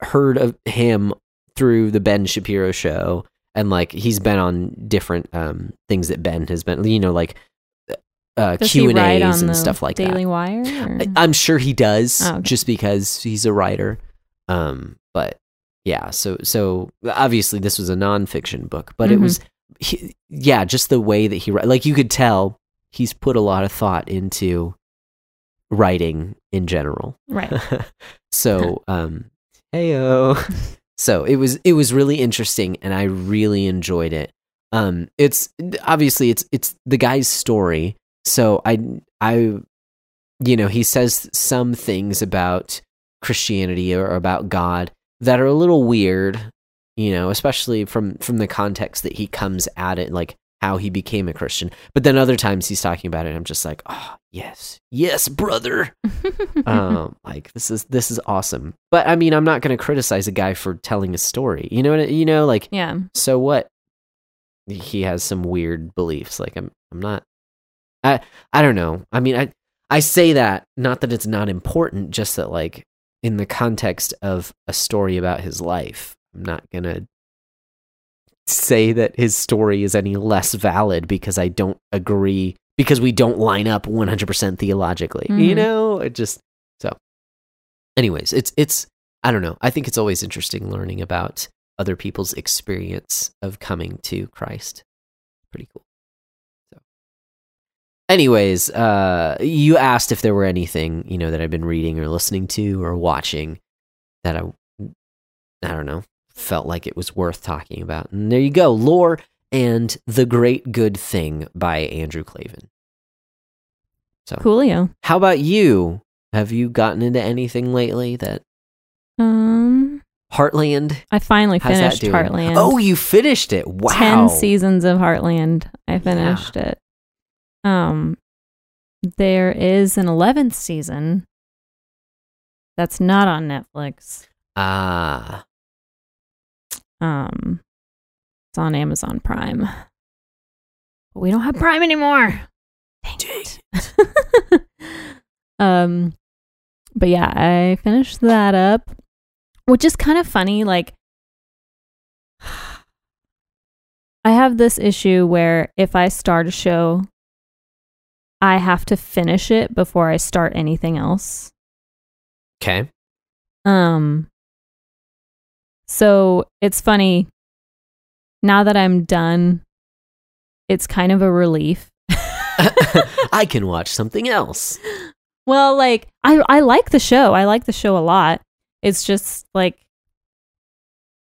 S2: heard of him through the Ben Shapiro show, and like he's been on different um things that Ben has been, you know, like uh,
S1: Does
S2: Q and A's and stuff like that.
S1: Daily Wire. or-
S2: I- I'm sure he does,
S1: Oh, okay.
S2: just because he's a writer. Um, but yeah, so so obviously this was a nonfiction book, but it
S1: Mhm.
S2: was, he, yeah, just the way that he like you could tell he's put a lot of thought into writing in general.
S1: right.
S2: so um, heyo. so it was it was really interesting, and I really enjoyed it. Um, it's obviously it's it's the guy's story, so I I you know he says some things about Christianity or about God that are a little weird, you know, especially from from the context that he comes at it, like how he became a Christian. But then other times he's talking about it, I'm just like, oh yes, yes, brother. Um like this is this is awesome. But i mean i'm not going to criticize a guy for telling a story. You know what I- you know like
S1: yeah.
S2: so what? He has some weird beliefs. Like i'm i'm not i i don't know. I mean i i say that not that it's not important just that like in the context of a story about his life i'm not to say that his story is any less valid because i don't agree because we don't line up 100% theologically you
S1: Mhm.
S2: know? It just so. Anyways it's it's i don't know. I think it's always interesting learning about other people's experience of coming to christ. Pretty cool. So. Anyways uh you asked if there were anything you know that i've been reading or listening to or watching that i i don't know felt like it was worth talking about and there you go lore and the great good thing by andrew klavan so
S1: Coolio.
S2: how about you? Have you gotten into anything lately that
S1: Um,
S2: Heartland?
S1: I finally
S2: How's
S1: finished? Heartland.
S2: Oh, you finished it. Wow.
S1: 10 seasons of Heartland. I finished it. Um there is an 11th season that's not on Netflix.
S2: Ah,
S1: Um it's on Amazon Prime. But we don't have Prime anymore.
S2: dang.
S1: um but yeah, I finished that up, which is kind of funny like I have this issue where if I start a show, I have to finish it before I start anything else.
S2: Okay.
S1: Um so it's funny now that I'm done, it's kind of a relief.
S2: I can watch something else.
S1: Well, like I I like the show. I like the show a lot. It's just like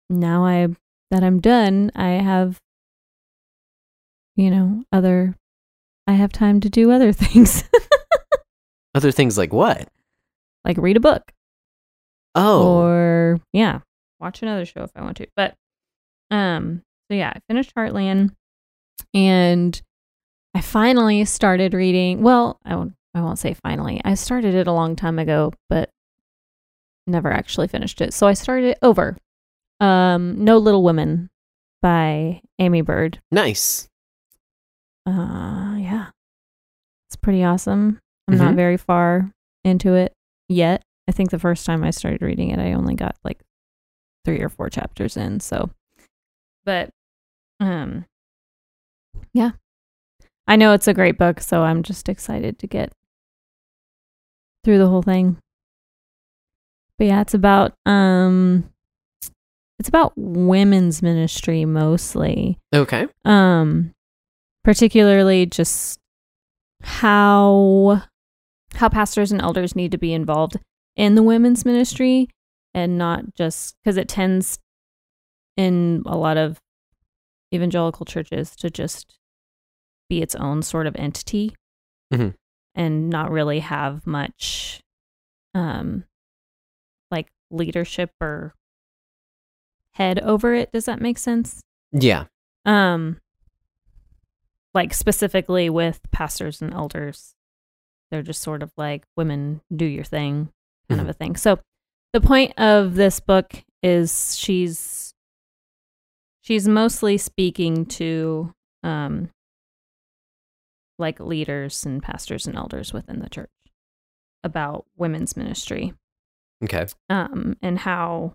S1: now I that I'm done, I have you know, other I have time to do other things.
S2: Other things like what?
S1: like read a book
S2: Oh,
S1: or yeah, watch another show if I want to. But um so yeah, I finished Heartland and I finally started reading. Well, I won't I won't say finally. I started it a long time ago, but never actually finished it. So I started it over. Um No Little Women by Aimee Byrd.
S2: nice.
S1: Uh yeah. It's pretty awesome. I'm not
S2: Mhm.
S1: very far into it yet. I think the first time I started reading it, I only got like 3 or 4 chapters in, so but um yeah. I know it's a great book, so I'm just excited to get through the whole thing. But yeah, it's about um it's about women's ministry mostly
S2: Okay.
S1: um particularly just how how pastors and elders need to be involved in the women's ministry and not just because it tends in a lot of evangelical churches to just be its own sort of entity
S2: Mhm.
S1: and not really have much um like leadership or head over it does that make sense
S2: Yeah.
S1: um like specifically with pastors and elders they're just sort of like women do your thing kind of a thing so the point of this book is she's she's mostly speaking to um like leaders and pastors and elders within the church about women's ministry
S2: Okay.
S1: um, and how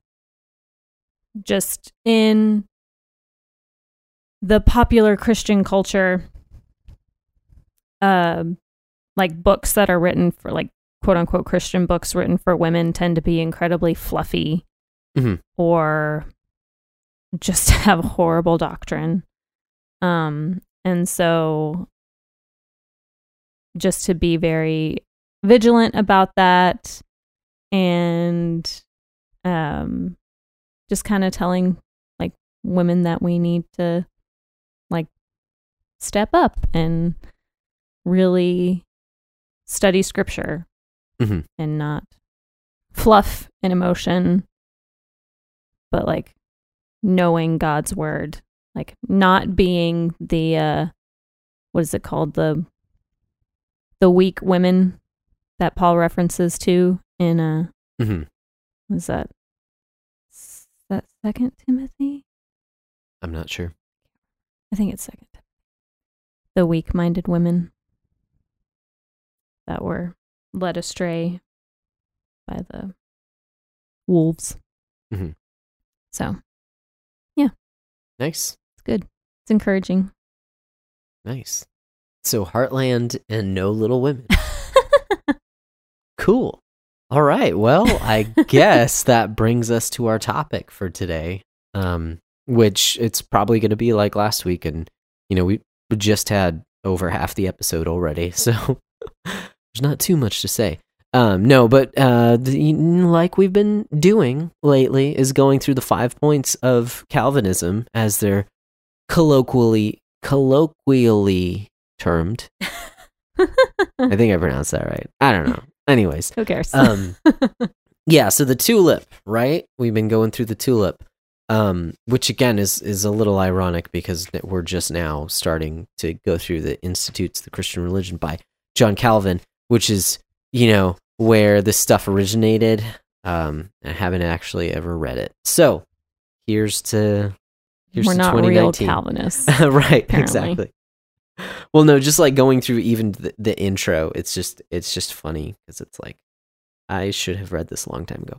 S1: just in the popular Christian culture, um, like books that are written for like quote unquote Christian books written for women tend to be incredibly fluffy
S2: Mhm.
S1: or just have horrible doctrine. Um, and so just to be very vigilant about that and um just kind of telling like women that we need to like step up and really study scripture
S2: Mhm.
S1: and not fluff and emotion but like knowing God's word like not being the uh what is it called the the weak women that Paul references to in uh
S2: hmm
S1: was that is that second timothy
S2: I'm not sure.
S1: i think it's second the weak-minded women that were led astray by the wolves
S2: Mhm.
S1: so yeah.
S2: Nice.
S1: it's good it's encouraging
S2: Nice. So Heartland and No Little Women. Cool. All right. Well, I guess that brings us to our topic for today. Um, which it's probably going to be like last week, and you know we just had over half the episode already, so there's not too much to say. Um, no, but uh, the, like we've been doing lately, is going through the five points of Calvinism as they're colloquially colloquially termed. I think I pronounced that right. I don't know. Anyways,
S1: who cares
S2: um, yeah. So the tulip, right? We've been going through the tulip, um, which again is is a little ironic because we're just now starting to go through the Institutes of the Christian Religion by John Calvin, which is you know where this stuff originated. Um, I haven't actually ever read it, so here's to here's
S1: we're
S2: to
S1: not real calvinists
S2: right
S1: apparently.
S2: exactly. Well no just like going through even the, the intro it's just it's just funny because it's like i should have read this a long time ago.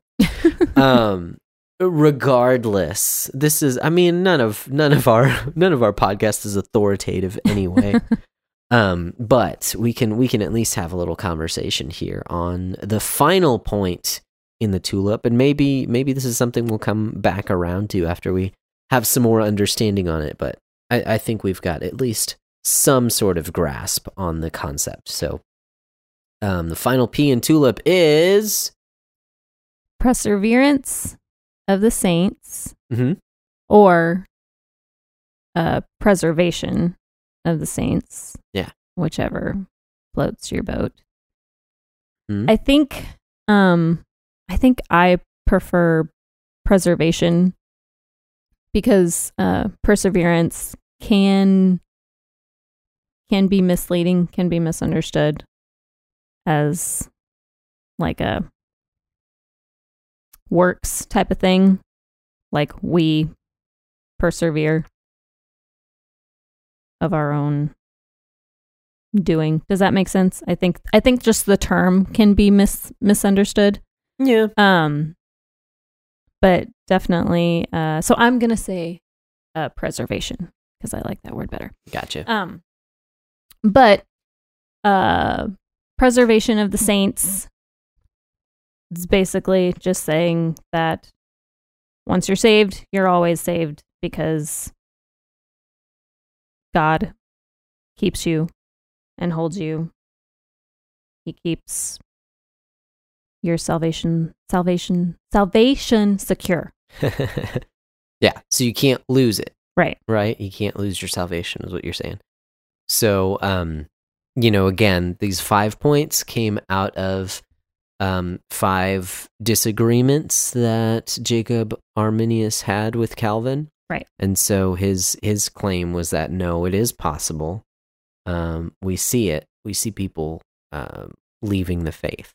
S2: Um regardless this is i mean none of none of our none of our podcast is authoritative anyway um but we can we can at least have a little conversation here on the final point in the tulip. And maybe maybe this is something we'll come back around to after we have some more understanding on it. But i, I think we've got at least some sort of grasp on the concept. So um the final p in tulip is
S1: perseverance of the saints
S2: Mhm.
S1: or uh, preservation of the saints.
S2: Yeah.
S1: Whichever floats your boat.
S2: Mhm.
S1: I think um I think I prefer preservation because uh perseverance can can be misleading, can be misunderstood as like a works type of thing. Like we persevere of our own doing. Does that make sense? I think I think just the term can be mis- misunderstood.
S2: yeah
S1: Um but definitely uh so I'm going to say uh preservation because I like that word better.
S2: gotcha
S1: Um, but uh, preservation of the saints is basically just saying that once you're saved, you're always saved because God keeps you and holds you. He keeps your salvation, salvation, salvation secure.
S2: yeah so you can't lose it
S1: Right.
S2: right? You can't lose your salvation, is what you're saying. So, um, you know, again, these five points came out of um, five disagreements that Jacob Arminius had with Calvin.
S1: Right.
S2: And so his his claim was that no, it is possible. Um, we see it. We see people um, leaving the faith,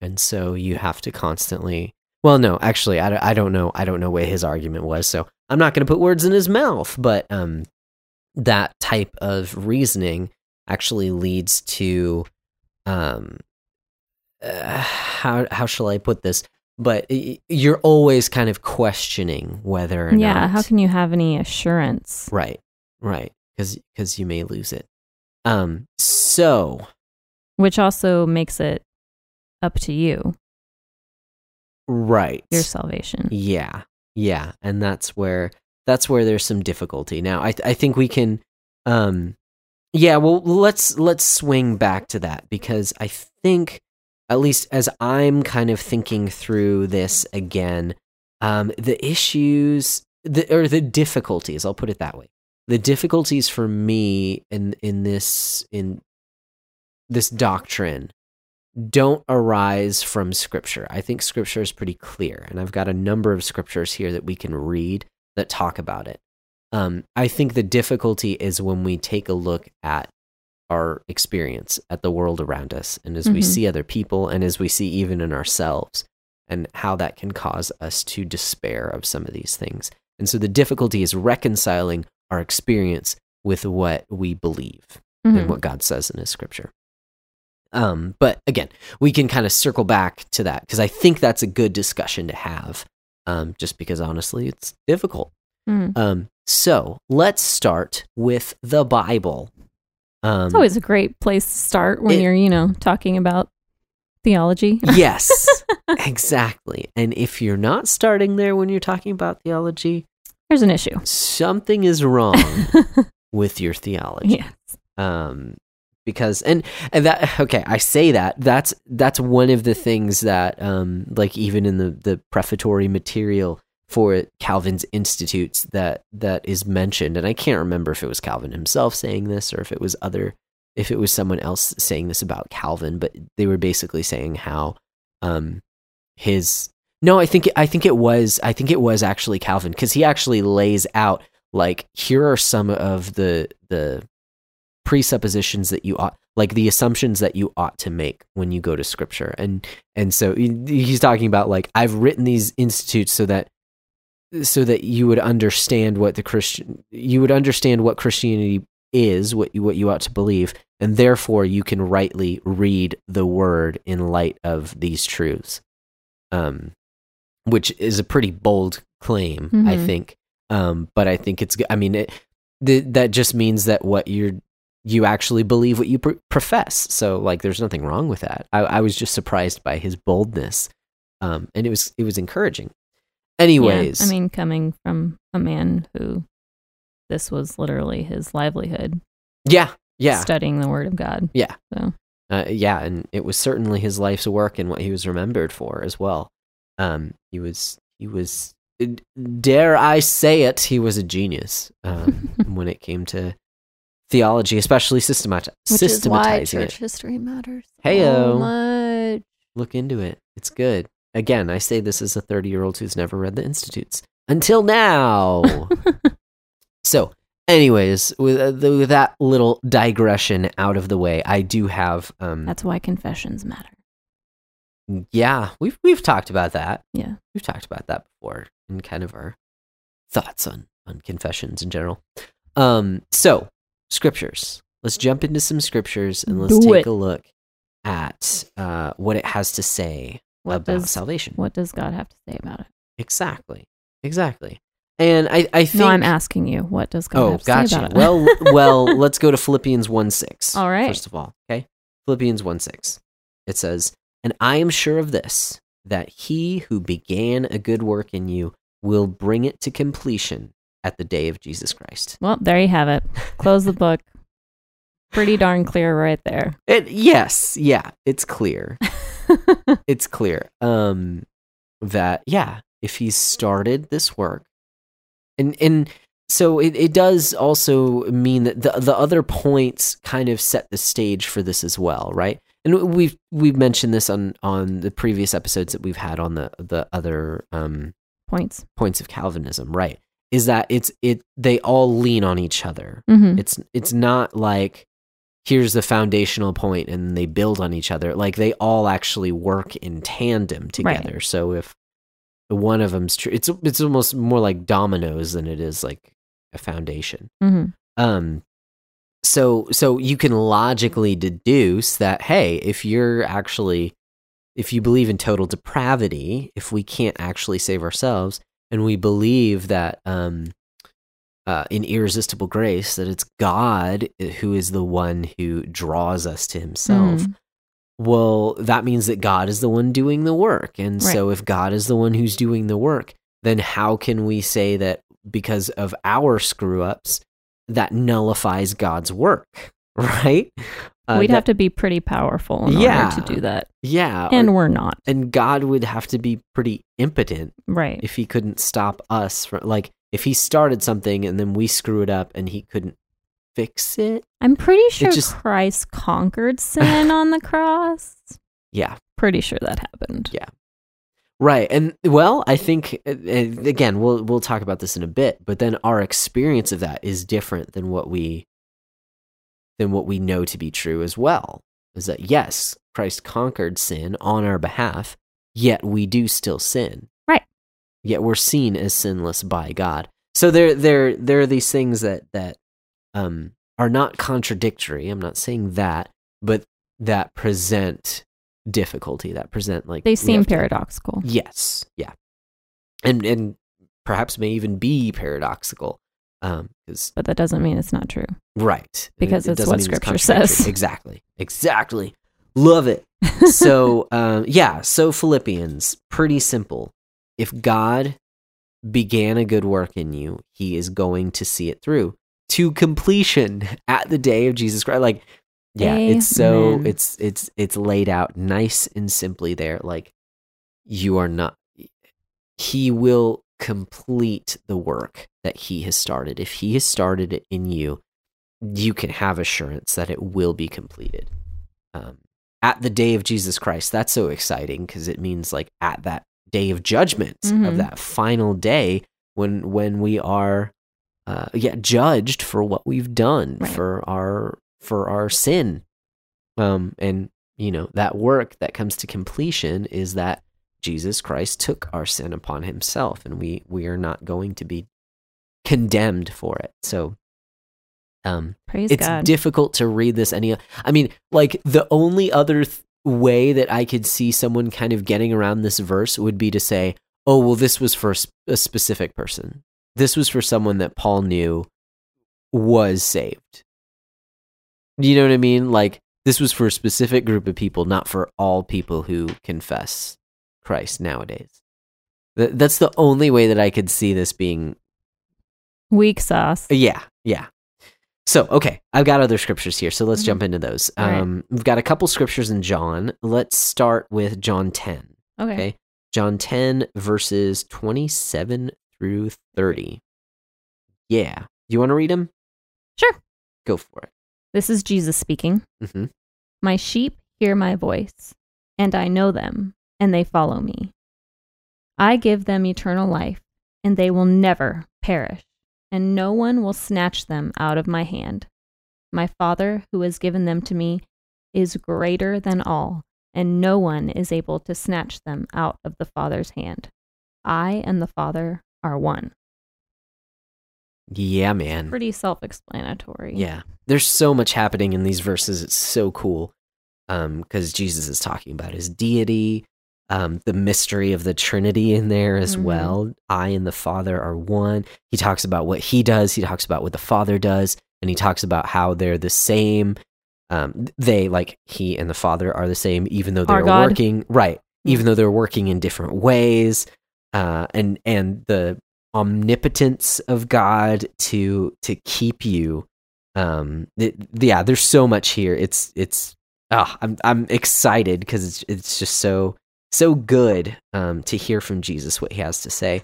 S2: and so you have to constantly. Well, no, actually, I, don't- I don't know. I don't know what his argument was. So I'm not going to put words in his mouth, but um, that type of reasoning actually leads to um uh, how how shall I put this? But you're always kind of questioning whether or
S1: yeah.
S2: not
S1: How can you have any assurance?
S2: right right because because you may lose it. Um. So
S1: Which also makes it up to you,
S2: right.
S1: your salvation.
S2: Yeah, yeah, and that's where that's where there's some difficulty. Now, I I think we can, um, yeah. Well, let's let's swing back to that because I think, at least as I'm kind of thinking through this again, um, the issues, the or the difficulties. I'll put it that way. The difficulties for me in in this in this doctrine don't arise from scripture. I think scripture is pretty clear, and I've got a number of scriptures here that we can read that talk about it. Um, I think the difficulty is when we take a look at our experience, at the world around us, and as we
S1: Mhm.
S2: see other people, and as we see even in ourselves, and how that can cause us to despair of some of these things. And so the difficulty is reconciling our experience with what we believe
S1: Mhm.
S2: and what God says in His Scripture. Um, but again, we can kind of circle back to that because I think that's a good discussion to have. Um, just because honestly, it's difficult.
S1: Mhm.
S2: Um, so let's start with the Bible. Um,
S1: It's always a great place to start when
S2: It-
S1: you're, you know, talking about theology.
S2: yes, exactly. And if you're not starting there when you're talking about theology,
S1: There's an issue.
S2: something is wrong with your theology.
S1: yes.
S2: um because and and that okay i say that that's that's one of the things that um like even in the the prefatory material for calvin's institutes that that is mentioned. And i can't remember if it was calvin himself saying this or if it was other if it was someone else saying this about calvin but they were basically saying how um his no i think i think it was i think it was actually calvin because he actually lays out like here are some of the the presuppositions that you ought like the assumptions that you ought to make when you go to scripture. And and so he's talking about like i've written these institutes so that so that you would understand what the christian you would understand what christianity is what you what you ought to believe and therefore you can rightly read the word in light of these truths um which is a pretty bold claim i
S1: Mhm.
S2: think. Um but i think it's I mean it th- that just means that what you're you actually believe what you pr- profess. So like there's nothing wrong with that. I, I was just surprised by his boldness. Um and it was it was encouraging anyways
S1: Yeah, I mean, coming from a man who this was literally his livelihood,
S2: yeah yeah
S1: studying the Word of God.
S2: Yeah.
S1: So
S2: uh, yeah and it was certainly his life's work and what he was remembered for as well um he was he was dare i say it he was a genius um when it came to theology especially systemati- systematizing it
S1: history matters.
S2: Heyo.
S1: much.
S2: look into it it's good again i say this as a 30 year old who's never read the institutes until now so anyways with, uh, the, with that little digression out of the way i do have um
S1: That's why confessions matter.
S2: yeah we've we've talked about that
S1: Yeah.
S2: we've talked about that before in kind of our thoughts on on confessions in general um so scriptures let's jump into some scriptures and let's
S1: Do
S2: take
S1: it.
S2: a look at uh what it has to say
S1: What
S2: about
S1: does
S2: salvation
S1: what does God have to say about it?
S2: exactly exactly and i i think
S1: no, I'm asking you. What does God
S2: oh
S1: have to say
S2: gotcha
S1: about it?
S2: well well let's go to philippians 1 6
S1: All right.
S2: first of all okay philippians 1 6 it says and i am sure of this that he who began a good work in you will bring it to completion at the day of jesus christ
S1: well, there you have it. Close the book. Pretty darn clear right there.
S2: it, yes yeah it's clear it's clear um that yeah if he's started this work and and so it, it does also mean that the the other points kind of set the stage for this as well right and we've we've mentioned this on on the previous episodes that we've had on the the other um
S1: Points.
S2: points of calvinism right is that it's it they all lean on each other
S1: Mm-hmm.
S2: it's it's not like here's the foundational point and they build on each other. Like they all actually work in tandem together. So if one of them's true it's it's almost more like dominoes than it is like a foundation.
S1: Mm-hmm.
S2: um so so you can logically deduce that hey, if you're actually if you believe in total depravity, if we can't actually save ourselves, and we believe that um, uh, in irresistible grace, that it's God who is the one who draws us to Himself.
S1: Mm.
S2: Well, that means that God is the one doing the work, and
S1: Right.
S2: so if God is the one who's doing the work, then how can we say that because of our screw ups that nullifies God's work, right? Uh,
S1: We'd
S2: that-
S1: have to be pretty powerful in
S2: Yeah.
S1: order to do that.
S2: yeah,
S1: And
S2: or-
S1: we're not.
S2: and God would have to be pretty impotent
S1: Right.
S2: if he couldn't stop us from like if he started something and then we screw it up and he couldn't fix it.
S1: I'm pretty sure
S2: just-
S1: Christ conquered sin on the cross.
S2: Yeah,
S1: Pretty sure that happened.
S2: Yeah. right. And well, I think uh, uh, again we'll we'll talk about this in a bit, but then our experience of that is different than what we than what we know to be true as well. Is that yes, Christ conquered sin on our behalf, yet we do still sin. Yet we're seen as sinless by God. So there there there are these things that that um are not contradictory. I'm not saying that, but that present difficulty, that present like
S1: They seem
S2: to-
S1: paradoxical.
S2: Yes, yeah, and and perhaps may even be paradoxical, um, because
S1: But that doesn't mean it's not true.
S2: right
S1: Because it's
S2: doesn't
S1: what Scripture
S2: contradictory.
S1: says.
S2: Exactly, exactly. Love it. so um, yeah, so Philippians, pretty simple. If God began a good work in you, He is going to see it through to completion at the day of Jesus Christ. Like, yeah, it's so it's it's it's laid out nice and simply there. Like, you are not. He will complete the work that He has started. If He has started it in you, you can have assurance that it will be completed. Um, at the day of Jesus Christ. That's so exciting because it means like at that day of judgment of
S1: Mhm.
S2: that final day when when we are uh, yeah judged for what we've done
S1: Right.
S2: for our for our sin. Um, and you know that work that comes to completion is that Jesus Christ took our sin upon Himself, and we we are not going to be condemned for it. So, um,
S1: Praise
S2: it's
S1: God.
S2: difficult to read this any i mean like the only other th- way that i could see someone kind of getting around this verse would be to say oh well this was for a specific person this was for someone that paul knew was saved you know what i mean like this was for a specific group of people not for all people who confess christ nowadays Th- that's the only way that i could see this being
S1: Weak sauce.
S2: yeah, yeah. So, okay, I've got other scriptures here, so let's
S1: Mhm.
S2: jump into those.
S1: All right.
S2: Um, we've got a couple scriptures in John. Let's start with John 10.
S1: Okay.
S2: Okay. John 10, verses 27 through 30. Yeah. Do you want to read them?
S1: Sure.
S2: Go for it.
S1: This is Jesus speaking.
S2: hmm
S1: My sheep hear my voice, and I know them, and they follow me. I give them eternal life, and they will never perish, and no one will snatch them out of my hand. My Father, who has given them to me, is greater than all, and no one is able to snatch them out of the Father's hand. I and the Father are one.
S2: Yeah, man.
S1: Pretty self explanatory.
S2: Yeah. There's so much happening in these verses. It's so cool. Um, because Jesus is talking about his deity, um, the mystery of the Trinity in there as
S1: Mhm.
S2: well. I and the Father are one. He talks about what he does, he talks about what the Father does, and he talks about how they're the same. Um, they like he and the Father are the same, even though they're working right, even though they're working in different ways. Uh, and and the omnipotence of God to to keep you um it, yeah there's so much here it's it's ah i'm i'm excited because it's it's just so so good um to hear from jesus what he has to say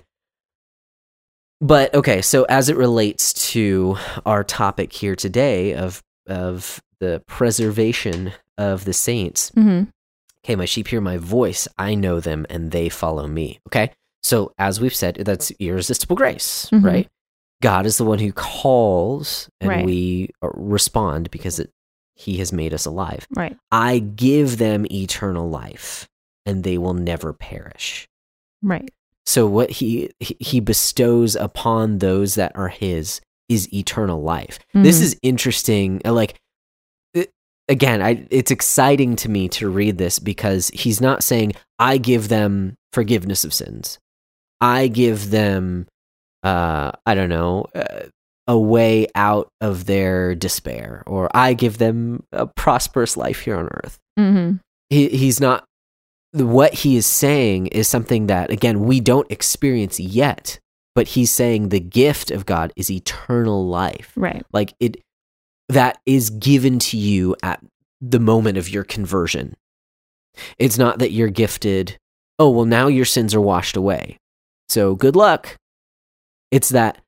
S2: but okay so as it relates to our topic here today of of the preservation of the saints
S1: hmm
S2: okay my sheep hear my voice i know them and they follow me okay so as we've said that's irresistible grace
S1: Mhm.
S2: right god is the one who calls and
S1: Right.
S2: we uh, respond because it, he has made us alive
S1: Right.
S2: i give them eternal life and they will never perish
S1: Right.
S2: so what he he bestows upon those that are his is eternal life. This
S1: Mhm.
S2: is interesting. uh, Like, it- again, I, it's exciting to me to read this because he's not saying, I give them forgiveness of sins. I give them, uh, I don't know, uh, a way out of their despair, or I give them a prosperous life here on earth.
S1: Mm-hmm.
S2: He, he's not, what he is saying is something that, again, we don't experience yet, but he's saying the gift of God is eternal life.
S1: Right.
S2: like it that is given to you at the moment of your conversion. It's not that you're gifted oh well now your sins are washed away. So good luck. It's that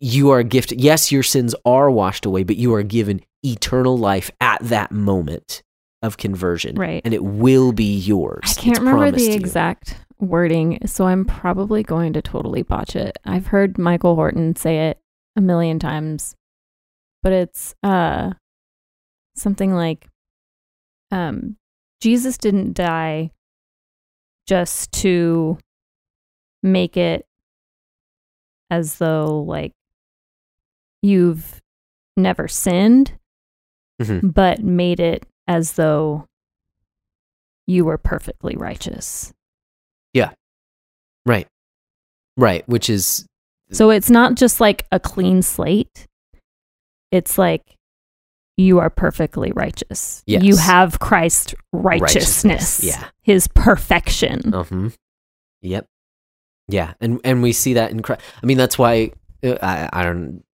S2: you are gifted yes your sins are washed away but you are given eternal life at that moment of conversion
S1: Right.
S2: and it will be yours
S1: I can't
S2: It's
S1: remember the exact wording, so I'm probably going to totally botch it. I've heard Michael Horton say it a million times, but it's uh something like um Jesus didn't die just to make it as though like you've never sinned,
S2: Mhm.
S1: but made it as though you were perfectly righteous. Yeah.
S2: Right right which is
S1: So it's not just like a clean slate. It's like you are perfectly righteous.
S2: Yes.
S1: You have Christ's righteousness.
S2: yeah
S1: His perfection.
S2: Uh-huh. Yep. Yeah, and and we see that in Christ. I mean, that's why uh, I I don't.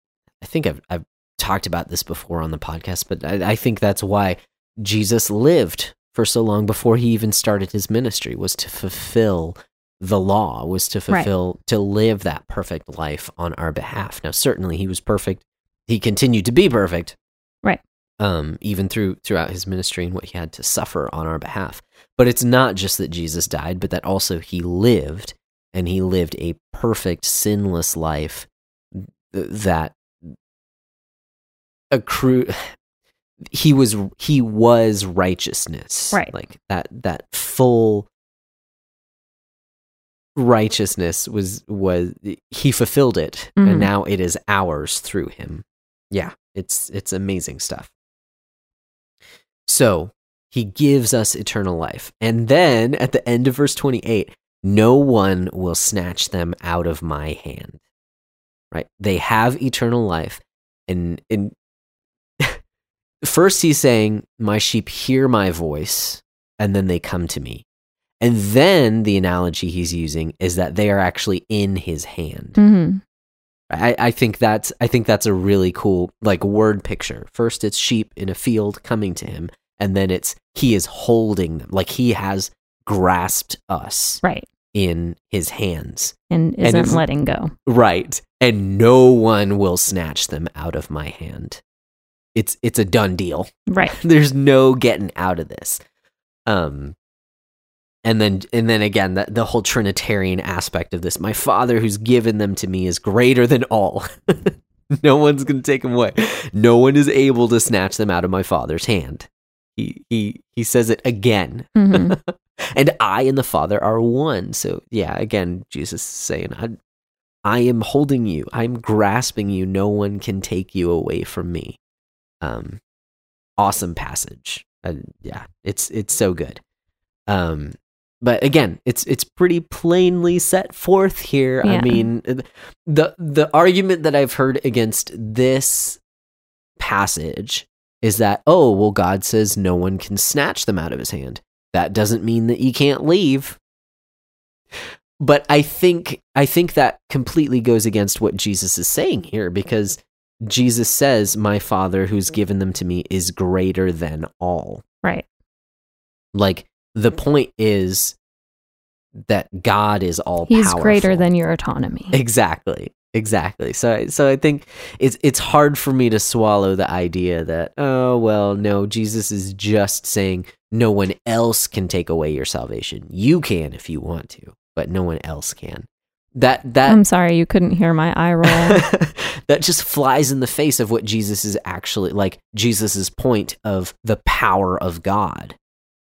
S2: I think I've I've talked about this before on the podcast, but I, I think that's why Jesus lived for so long before he even started his ministry was to fulfill the law, was to
S1: Right.
S2: fulfill to live that perfect life on our behalf. Now, certainly, he was perfect. He continued to be perfect,
S1: Right.
S2: Um, even through throughout his ministry and what he had to suffer on our behalf. But it's not just that Jesus died, but that also he lived and he lived a perfect, sinless life that accrue. He was he was righteousness,
S1: Right.
S2: Like that that full righteousness was was he fulfilled it,
S1: Mhm.
S2: and now it is ours through him. Yeah, it's it's amazing stuff. So he gives us eternal life. And then at the end of verse 28, no one will snatch them out of my hand. Right? They have eternal life. And, and first he's saying, My sheep hear my voice, and then they come to me. And then the analogy he's using is that they are actually in his hand.
S1: hmm
S2: I, I think that's I think that's a really cool like word picture. First it's sheep in a field coming to him, and then it's he is holding them. Like he has grasped us
S1: Right.
S2: in his hands.
S1: And
S2: And
S1: isn't
S2: if-
S1: letting go.
S2: Right. And no one will snatch them out of my hand. It's it's a done deal.
S1: Right.
S2: There's no getting out of this. Um and then and then again the, the whole trinitarian aspect of this. My father who's given them to me is greater than all. No one's going to take them away. No one is able to snatch them out of my father's hand. He he he says it again.
S1: Hmm
S2: and i and the father are one. So yeah again jesus is saying i i am holding you. I'm grasping you. No one can take you away from me um awesome passage. Uh, yeah it's it's so good. Um but again it's it's pretty plainly set forth here. I mean the the argument that i've heard against this passage is that oh well god says no one can snatch them out of his hand. That doesn't mean that you can't leave. But i think i think that completely goes against what jesus is saying here because jesus says my father who's given them to me is greater than all
S1: Right.
S2: like the point is that god is all
S1: He's
S2: powerful.
S1: greater than your autonomy.
S2: Exactly. Exactly. So I- so I think it's it's hard for me to swallow the idea that oh well no Jesus is just saying no one else can take away your salvation. You can if you want to, but no one else can. That that
S1: I'm sorry you couldn't hear my eye roll.
S2: that just flies in the face of what Jesus is actually like Jesus's point of the power of God.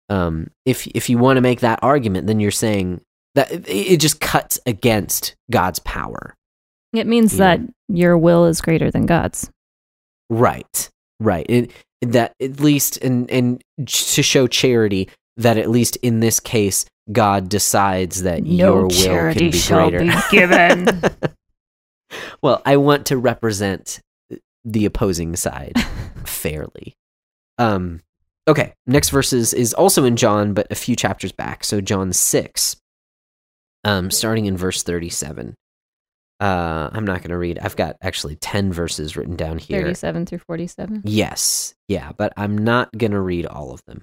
S2: Um, if if you want to make that argument, then you're saying that it, it just cuts against God's power.
S1: It means
S2: You
S1: that
S2: know.
S1: your will is greater than God's.
S2: Right. Right. It, that at least and and to show charity that at least in this case God decides that your will can be greater.
S1: Be given.
S2: well, I want to represent the opposing side fairly. Um okay, next verses is, also in John but a few chapters back. So John 6 um starting in verse 37. Uh I'm not going to read. I've got actually 10 verses written down here.
S1: 37 through 47.
S2: Yes. Yeah, but I'm not going to read all of them.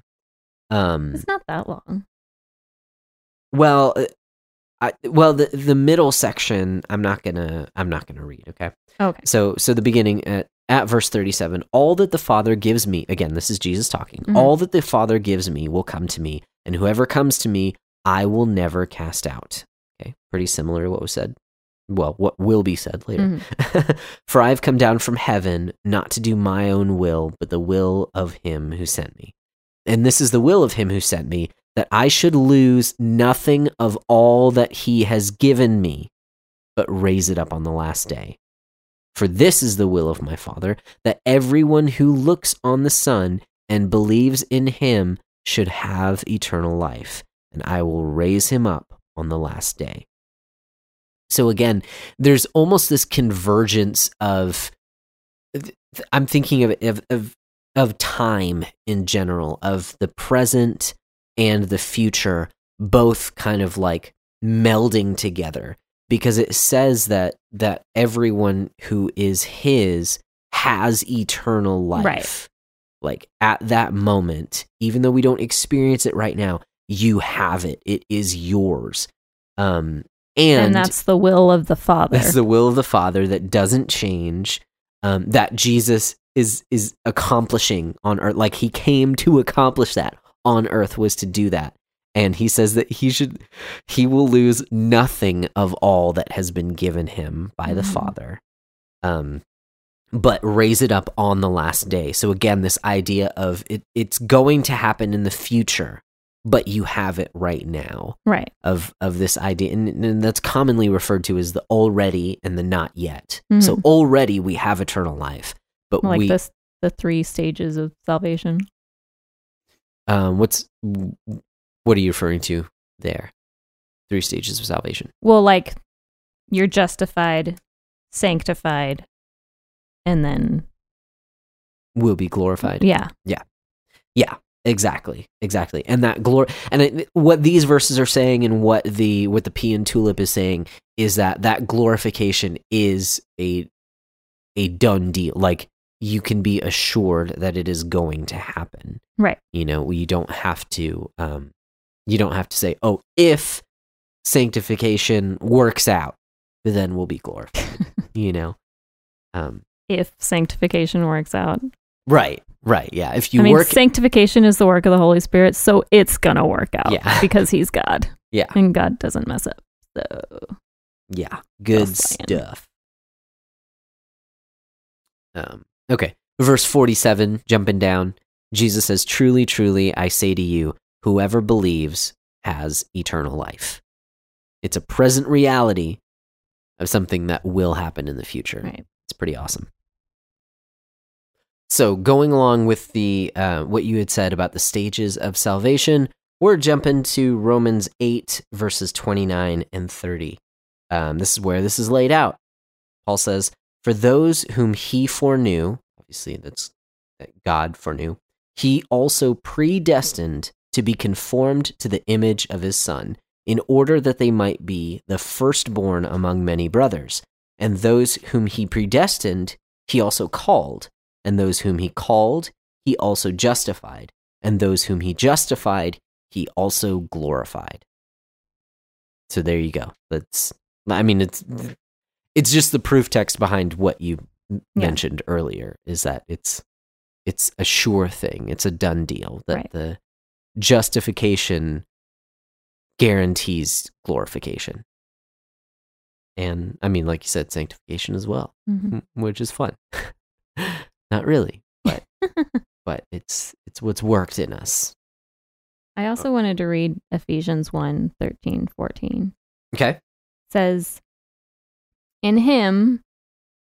S2: Um
S1: It's not that long.
S2: Well, uh, I, well the the middle section I'm not going to I'm not to read, okay?
S1: Okay.
S2: So so the beginning at at verse 37, all that the Father gives me, again, this is Jesus talking.
S1: Mhm.
S2: All that the Father gives me will come to me, and whoever comes to me, I will never cast out. Okay? Pretty similar to what was said. Well, what will be said later.
S1: Mhm.
S2: For I have come down from heaven not to do my own will, but the will of him who sent me. And this is the will of him who sent me, that I should lose nothing of all that he has given me, but raise it up on the last day. For this is the will of my Father, that everyone who looks on the Son and believes in him should have eternal life, and I will raise him up on the last day. So again, there's almost this convergence of I'm thinking of of of, of time in general, of the present and the future, both kind of like melding together because it says that that everyone who is his has eternal life.
S1: Right.
S2: Like at that moment, even though we don't experience it right now, you have it. It is yours. Um and,
S1: And, that's the will of the Father.
S2: that's the will of the Father that doesn't change. Um, that Jesus is is accomplishing on earth, like he came to accomplish that on earth was to do that. And he says that he should, he will lose nothing of all that has been given him by the
S1: Mhm.
S2: Father, um, but raise it up on the last day. So again, this idea of it, it's going to happen in the future, but you have it right now
S1: right.
S2: of of this idea and, and that's commonly referred to as the already and the not yet so
S1: Mhm.
S2: already we have eternal life but
S1: Like
S2: we
S1: this the three stages of salvation.
S2: Um what's what are you referring to there? Three stages of salvation.
S1: Well, like you're justified, sanctified, and then
S2: will be glorified.
S1: Yeah.
S2: yeah. Yeah. exactly exactly. And that glory and it, what these verses are saying and what the what the p and tulip is saying is that that glorification is a a done deal. Like you can be assured that it is going to happen
S1: Right.
S2: you know you don't have to um you don't have to say oh if sanctification works out then we'll be glorified you know um
S1: If sanctification works out.
S2: right right yeah if you
S1: I mean,
S2: work
S1: sanctification is the work of the Holy Spirit, so it's gonna work out.
S2: Yeah.
S1: Because he's God.
S2: Yeah.
S1: And God doesn't mess up. So
S2: Yeah, good stuff. Um, okay, verse 47, jumping down. Jesus says, Truly, truly, I say to you, whoever believes has eternal life. It's a present reality of something that will happen in the future.
S1: right.
S2: It's pretty awesome. So, going along with the uh, what you had said about the stages of salvation, we're jumping to Romans eight verses twenty nine and thirty. Um, this is where this is laid out. Paul says, "For those whom he foreknew, obviously that's that God foreknew, he also predestined to be conformed to the image of his Son, in order that they might be the firstborn among many brothers." And those whom he predestined, he also called. And those whom he called, he also justified. And those whom he justified, he also glorified. So there you go. That's, I mean, it's, it's just the proof text behind what you
S1: Yeah.
S2: mentioned earlier is that it's, it's a sure thing. It's a done deal that
S1: Right.
S2: the justification guarantees glorification. And I mean, like you said, sanctification as well,
S1: Mhm.
S2: which is fun. Not really, but but it's it's what's worked in us.
S1: I also wanted to read Ephesians 1 13, 14.
S2: Okay.
S1: It says, In him,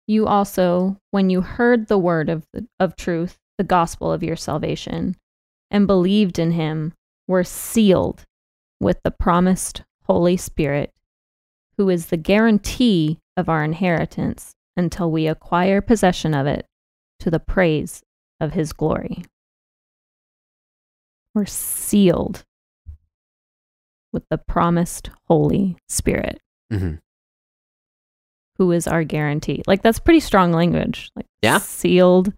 S1: you also, when you heard the word of, of truth, the gospel of your salvation, and believed in him, were sealed with the promised Holy Spirit, who is the guarantee of our inheritance until we acquire possession of it to the praise of his glory. We're sealed with the promised Holy Spirit,
S2: Mhm.
S1: Who is our guarantee. Like, that's pretty strong language. Like,
S2: Yeah.
S1: sealed.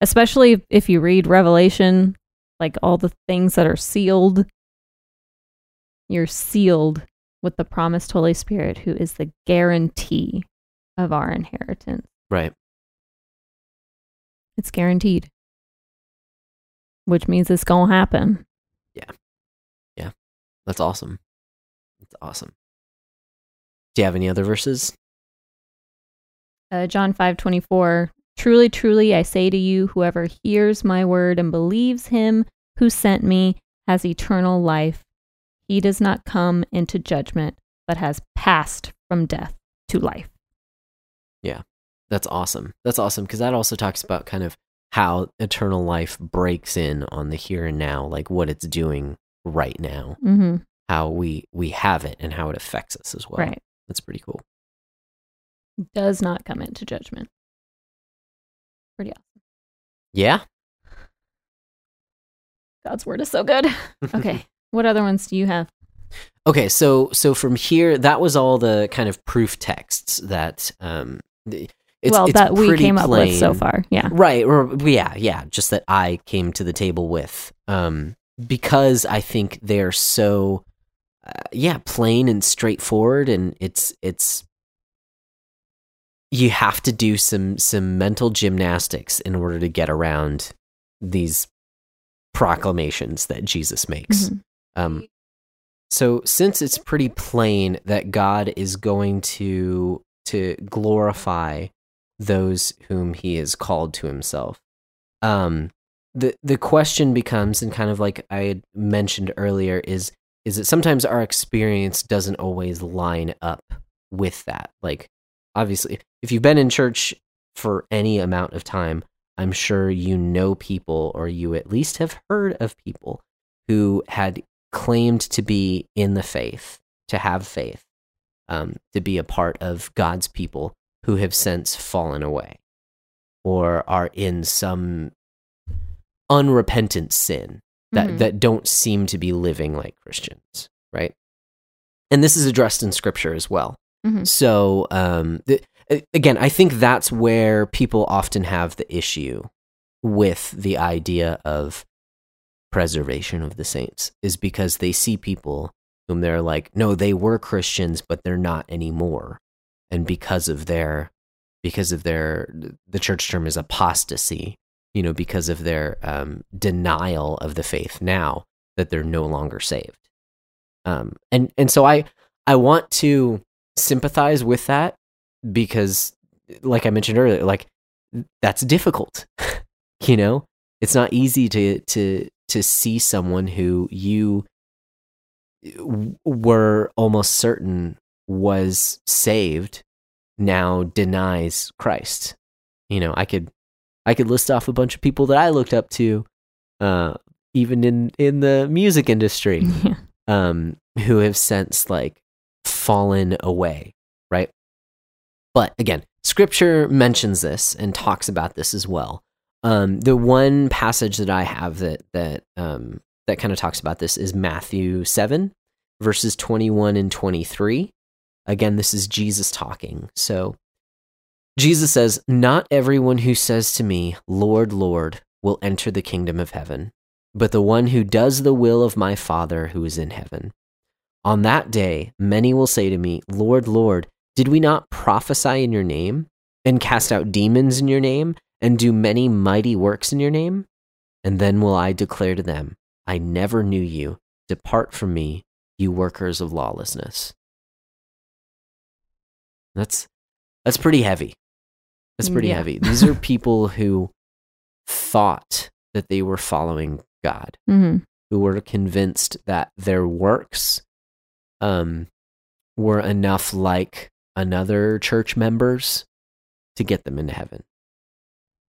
S1: Especially if you read Revelation, like all the things that are sealed, you're sealed with the promised Holy Spirit, who is the guarantee of our inheritance.
S2: Right.
S1: It's guaranteed, which means it's going to happen. Yeah. Yeah.
S2: That's awesome. That's awesome. Do you have any other verses?
S1: Uh, John five twenty four. Truly, truly, I say to you, whoever hears my word and believes him who sent me has eternal life. He does not come into judgment, but has passed from death to life.
S2: Yeah, that's awesome. That's awesome because that also talks about kind of how eternal life breaks in on the here and now, like what it's doing right now,
S1: Mm-hmm.
S2: how we we have it and how it affects us as well.
S1: right.
S2: That's pretty cool.
S1: Does not come into judgment. Pretty awesome.
S2: Yeah.
S1: God's word is so good. Okay. what other ones do you have?
S2: Okay, so so from here, that was all the kind of proof texts that um, it's,
S1: well,
S2: it's
S1: that we came up with so far. Yeah.
S2: Right. Or yeah, yeah. Just that I came to the table with, um, because I think they're so, uh, yeah, plain and straightforward, and it's it's. You have to do some some mental gymnastics in order to get around these proclamations that Jesus makes.
S1: Mhm.
S2: Um, so since it's pretty plain that God is going to to glorify those whom he has called to himself, um, the the question becomes, and kind of like I had mentioned earlier, is is that sometimes our experience doesn't always line up with that. Like, obviously, if you've been in church for any amount of time, I'm sure you know people, or you at least have heard of people who had claimed to be in the faith, to have faith, um, to be a part of God's people who have since fallen away or are in some unrepentant sin that,
S1: Mhm.
S2: that don't seem to be living like Christians, right? And this is addressed in scripture as well.
S1: Mhm.
S2: So, um, the, a- again, I think that's where people often have the issue with the idea of preservation of the saints is because they see people whom they're like, no, they were Christians, but they're not anymore. And because of their, because of their, the church term is apostasy, you know, because of their um, denial of the faith now, that they're no longer saved. Um, and and so I I want to sympathize with that because, like I mentioned earlier, like that's difficult. you know, it's not easy to to to see someone who you were almost certain was saved now denies Christ. You know, I could I could list off a bunch of people that I looked up to, uh, even in in the music industry,
S1: Yeah.
S2: um, who have since like fallen away, right? But again, Scripture mentions this and talks about this as well. Um, the one passage that I have that that um, that kind of talks about this is Matthew seven, verses twenty one and twenty three. Again, this is Jesus talking. So Jesus says, Not everyone who says to me, Lord, Lord, will enter the kingdom of heaven, but the one who does the will of my Father who is in heaven. On that day, many will say to me, Lord, Lord, did we not prophesy in your name, and cast out demons in your name, and do many mighty works in your name? And then will I declare to them, I never knew you. Depart from me, you workers of lawlessness. That's that's pretty heavy. That's pretty
S1: Yeah.
S2: heavy. These are people who thought that they were following God,
S1: hmm
S2: who were convinced that their works um, were enough like another church members to get them into heaven.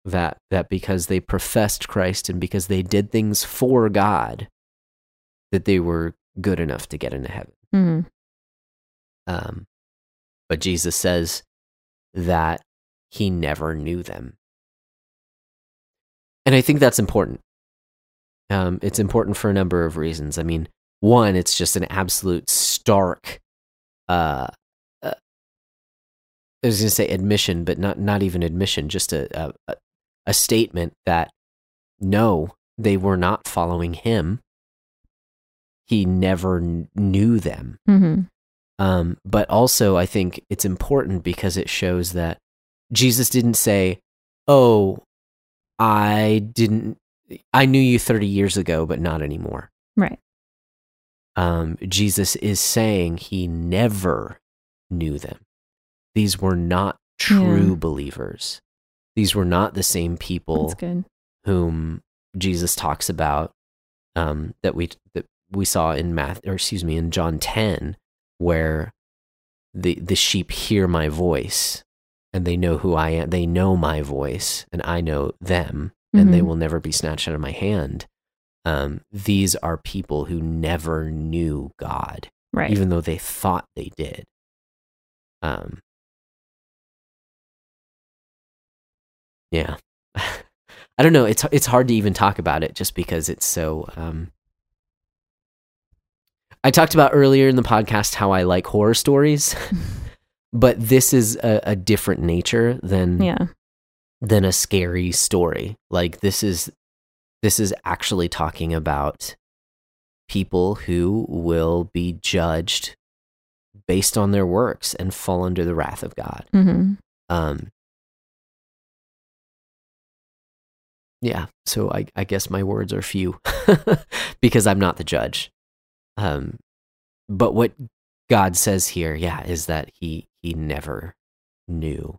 S2: That that because they professed Christ and because they did things for God, that they were good enough to get into heaven.
S1: hmm
S2: Um, but Jesus says that he never knew them. And I think that's important. Um, it's important for a number of reasons. I mean, one, it's just an absolute stark, uh, uh, I was going to say admission, but not, not even admission, just a, a, a statement that no, they were not following him. He never kn- knew them.
S1: hmm
S2: Um, but also, I think it's important because it shows that Jesus didn't say, "Oh, I didn't. I knew you thirty years ago, but not anymore."
S1: Right.
S2: Um, Jesus is saying he never knew them. These were not true
S1: Yeah.
S2: believers. These were not the same people whom Jesus talks about um, that we that we saw in Math or excuse me in John ten, where the the sheep hear my voice and they know who I am. They know my voice and I know them, and they
S1: Mhm.
S2: will never be snatched out of my hand. Um, these are people who never knew God,
S1: Right.
S2: even though they thought they did. Um, yeah, I don't know. It's it's hard to even talk about it just because it's so. Um, I talked about earlier in the podcast how I like horror stories, but this is a, a different nature than
S1: yeah.
S2: than a scary story. Like this is this is actually talking about people who will be judged based on their works and fall under the wrath of God.
S1: hmm
S2: Um Yeah, so I, I guess my words are few because I'm not the judge. Um, but what God says here, yeah, is that he he never knew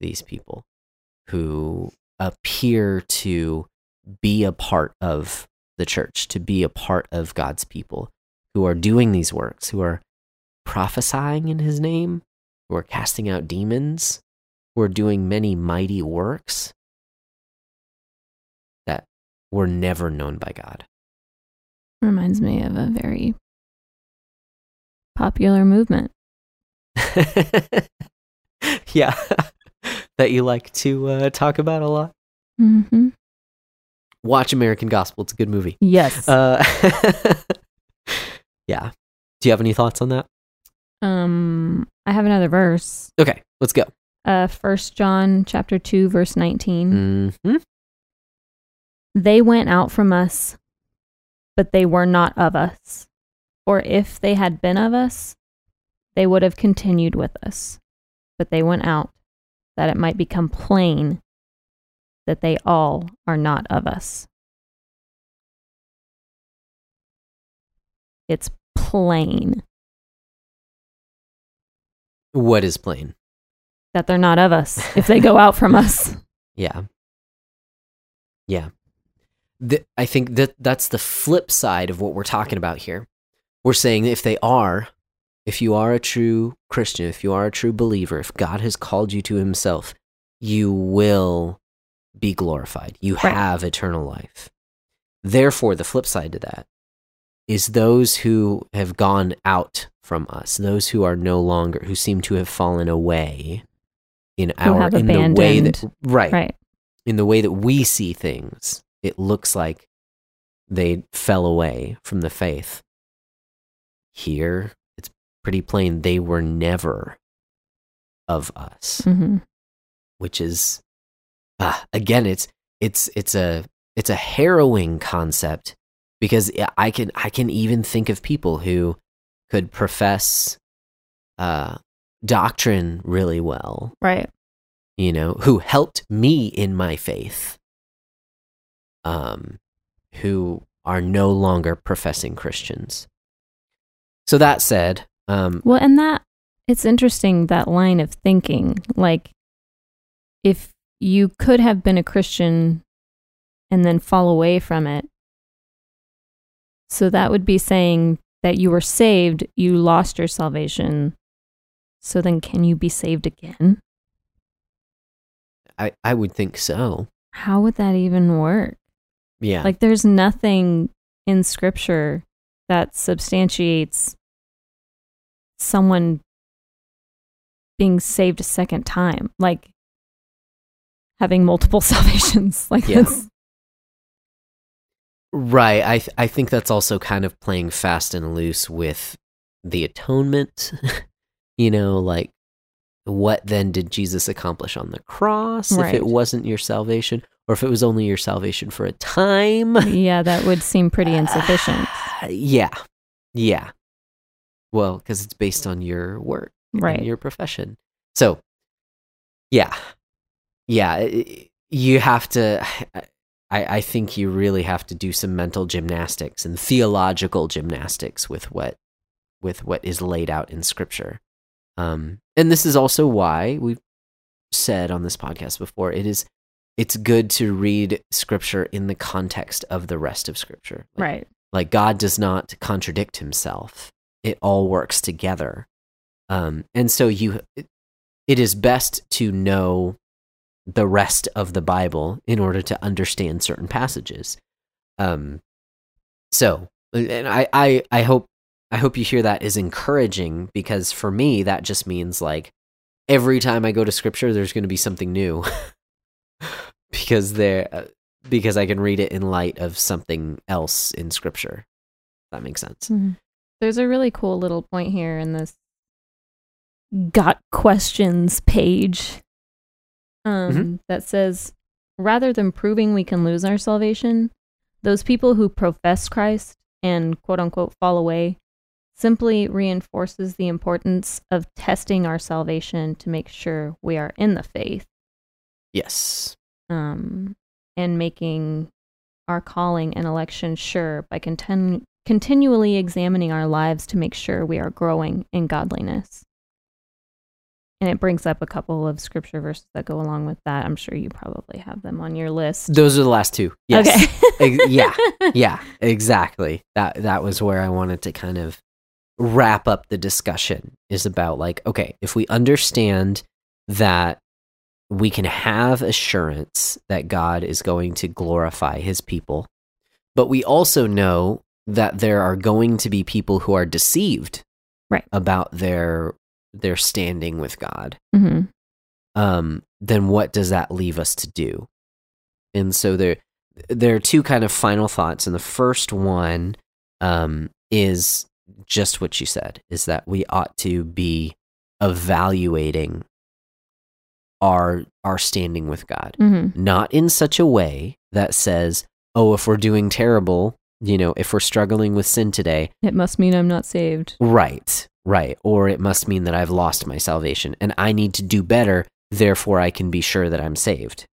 S2: these people who appear to be a part of the church, to be a part of God's people, who are doing these works, who are prophesying in his name, who are casting out demons, who are doing many mighty works that were never known by God.
S1: Reminds me of a very popular movement.
S2: yeah, that you like to uh, talk about a lot.
S1: hmm
S2: Watch American Gospel; it's a good movie.
S1: Yes.
S2: Uh, yeah. Do you have any thoughts on that?
S1: um, I have another verse.
S2: Okay, let's go.
S1: Uh, First John chapter two, verse 19
S2: hmm
S1: They went out from us, but they were not of us. Or if they had been of us, they would have continued with us. But they went out, that it might become plain that they all are not of us. It's plain
S2: What is plain?
S1: that they're not of us if they go out from us.
S2: Yeah. Yeah. Th- I think that that's the flip side of what we're talking about here. We're saying if they are, if you are a true Christian, if you are a true believer, if God has called you to himself, you will be glorified. You
S1: Right.
S2: have eternal life. Therefore, the flip side to that is those who have gone out from us, those who are no longer, who seem to have fallen away in
S1: Who
S2: our, in the way that, right,
S1: Right.
S2: in the way that we see things, it looks like they fell away from the faith. Here, it's pretty plain they were never of us,
S1: hmm
S2: which is ah, again, it's it's it's a it's a harrowing concept because I can I can even think of people who could profess uh, doctrine really well,
S1: Right.
S2: you know, who helped me in my faith, um, who are no longer professing Christians. So that said, um,
S1: Well, and that it's interesting that line of thinking. Like, if you could have been a Christian and then fall away from it, so that would be saying that you were saved, you lost your salvation. So then can you be saved again?
S2: I, I would think so.
S1: How would that even work?
S2: Yeah.
S1: Like there's nothing in scripture that substantiates someone being saved a second time. Like having multiple salvations. Like
S2: Yeah.
S1: that's
S2: Right. I th- I think that's also kind of playing fast and loose with the atonement. you know, like what then did Jesus accomplish on the cross if it wasn't your salvation or if it was only your salvation for a time?
S1: yeah, that would seem pretty insufficient.
S2: yeah. Yeah. Well, cuz it's based on your work and
S1: Right.
S2: your profession. So, yeah. Yeah, you have to I, I think you really have to do some mental gymnastics and theological gymnastics with what with what is laid out in scripture. Um, and this is also why we've said on this podcast before it is it's good to read scripture in the context of the rest of scripture. Like,
S1: Right.
S2: like God does not contradict himself. It all works together. Um, and so you it, it is best to know the rest of the Bible in order to understand certain passages. Um, so, and I, I, I hope, I hope you hear that is encouraging because for me, that just means like every time I go to scripture, there's going to be something new because there, uh, because I can read it in light of something else in scripture. That makes sense.
S1: Mhm. There's a really cool little point here in this got questions page um,
S2: Mhm.
S1: that says rather than proving we can lose our salvation, those people who profess Christ and quote unquote fall away simply reinforces the importance of testing our salvation to make sure we are in the faith
S2: Yes.
S1: um, and making our calling and election sure by continu- continually examining our lives to make sure we are growing in godliness. And it brings up a couple of scripture verses that go along with that. I'm sure you probably have them on your list.
S2: Those are the last two. Yes.
S1: Okay.
S2: Yeah. yeah, exactly. That that was where I wanted to kind of wrap up the discussion is about like okay, if we understand that we can have assurance that God is going to glorify his people, but we also know that there are going to be people who are deceived
S1: Right.
S2: about their their standing with God
S1: hmm
S2: um, then what does that leave us to do? And so there, there are two kind of final thoughts, and the first one um, is just what you said: is that we ought to be evaluating our our standing with God,
S1: mm-hmm.
S2: not in such a way that says, "Oh, if we're doing terrible, you know, if we're struggling with sin today,
S1: It must mean I'm not saved.
S2: Right, right. Or it must mean that I've lost my salvation and I need to do better, therefore I can be sure that I'm saved.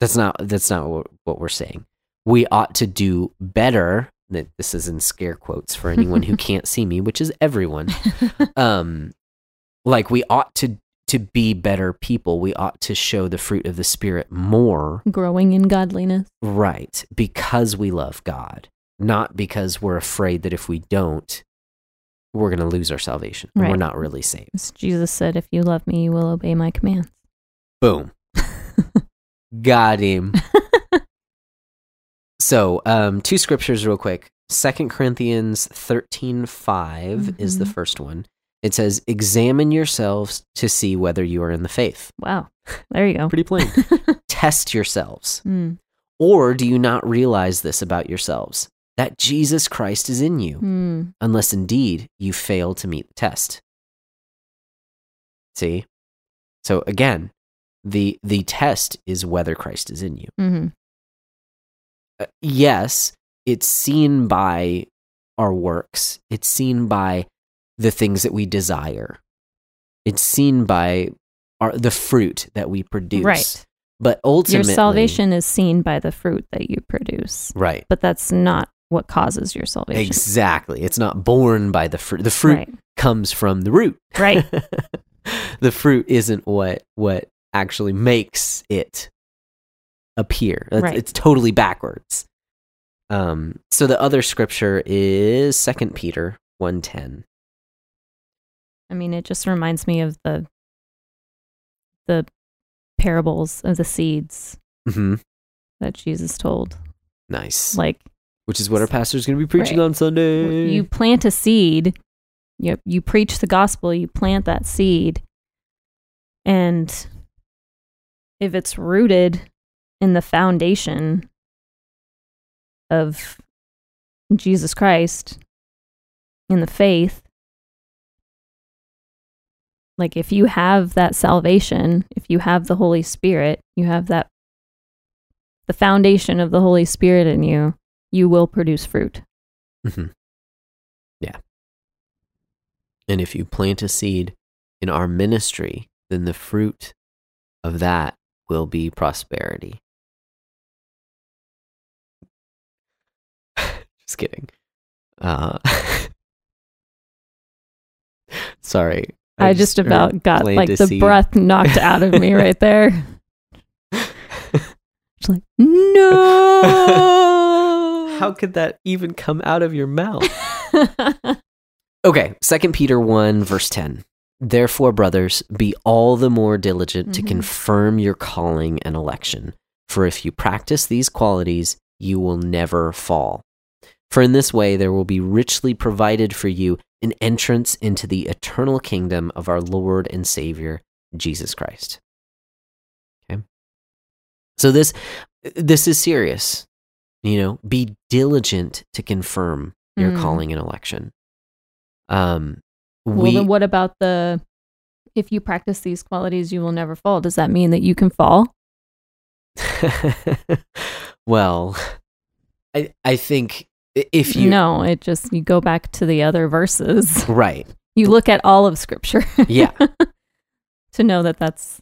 S2: That's not that's not what, we're saying. We ought to do better. That This is in scare quotes for anyone who can't see me, which is everyone. Um like we ought to to be better people. We ought to show the fruit of the spirit more
S1: Growing in godliness.
S2: Right, because we love God, not because we're afraid that if we don't, we're going to lose our salvation. and We're not really saved.
S1: As Jesus said, if you love me, you will obey my commands.
S2: Boom. Got him. so, um, two scriptures real quick. Second Corinthians 13 5 is the
S1: Mhm.
S2: first one. It says, Examine yourselves to see whether you are in the faith.
S1: Wow. There you go.
S2: Pretty plain. Test yourselves.
S1: Mm,
S2: Or do you not realize this about yourselves? That Jesus Christ is in you,
S1: mm,
S2: unless indeed you fail to meet the test. See? So again, the the test is whether Christ is in you.
S1: mhm.
S2: Uh, yes, it's seen by our works. It's seen by the things that we desire. It's seen by our the fruit that we produce.
S1: Right.
S2: But ultimately, Your
S1: salvation is seen by the fruit that you produce,
S2: Right.
S1: but that's not what causes your salvation.
S2: Exactly. It's not born by the fruit. The fruit
S1: Right.
S2: comes from the root.
S1: Right.
S2: the fruit isn't what what actually makes it appear. It's,
S1: Right.
S2: it's totally backwards. Um so the other scripture is Second Peter 1:10.
S1: I mean, it just reminds me of the the parables of the seeds
S2: hmm
S1: that Jesus told.
S2: Nice.
S1: Like
S2: Which is what our pastor is going to be preaching
S1: Right.
S2: on Sunday.
S1: you plant a seed, you you preach the gospel, you plant that seed, and if it's rooted in the foundation of Jesus Christ in the faith, like if you have that salvation, if you have the Holy Spirit, you have that the foundation of the Holy Spirit in you, you will produce fruit.
S2: Mhm. Yeah. And if you plant a seed in our ministry, then the fruit of that will be prosperity. Just kidding. Uh, sorry.
S1: I, just
S2: heard
S1: about got like the
S2: seed.
S1: breath knocked out of me right there. It's like, no.
S2: How could that even come out of your mouth? Okay, Second Peter 1 verse 10. Therefore, brothers, be all the more diligent to
S1: Mhm.
S2: confirm your calling and election. For if you practice these qualities, you will never fall. For in this way there will be richly provided for you an entrance into the eternal kingdom of our Lord and Savior, Jesus Christ. Okay. So this this is serious. You know, be diligent to confirm your
S1: Mm.
S2: calling and election. Um
S1: well,
S2: we
S1: then what about the if you practice these qualities, you will never fall? Does that mean that you can fall?
S2: well, I I think if you
S1: no, it just you go back to the other verses.
S2: right,
S1: You look at all of Scripture
S2: yeah,
S1: to know that that's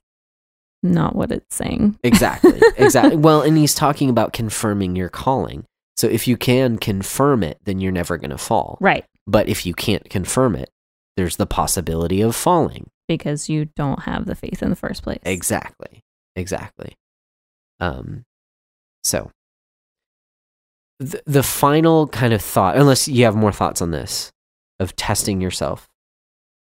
S1: not what it's saying.
S2: exactly, exactly. Well, and he's talking about confirming your calling. So if you can confirm it, then you're never going to fall.
S1: Right.
S2: But if you can't confirm it, there's the possibility of falling.
S1: Because you don't have the faith in the first place.
S2: Exactly. Exactly. Um so the, the final kind of thought unless you have more thoughts on this of testing yourself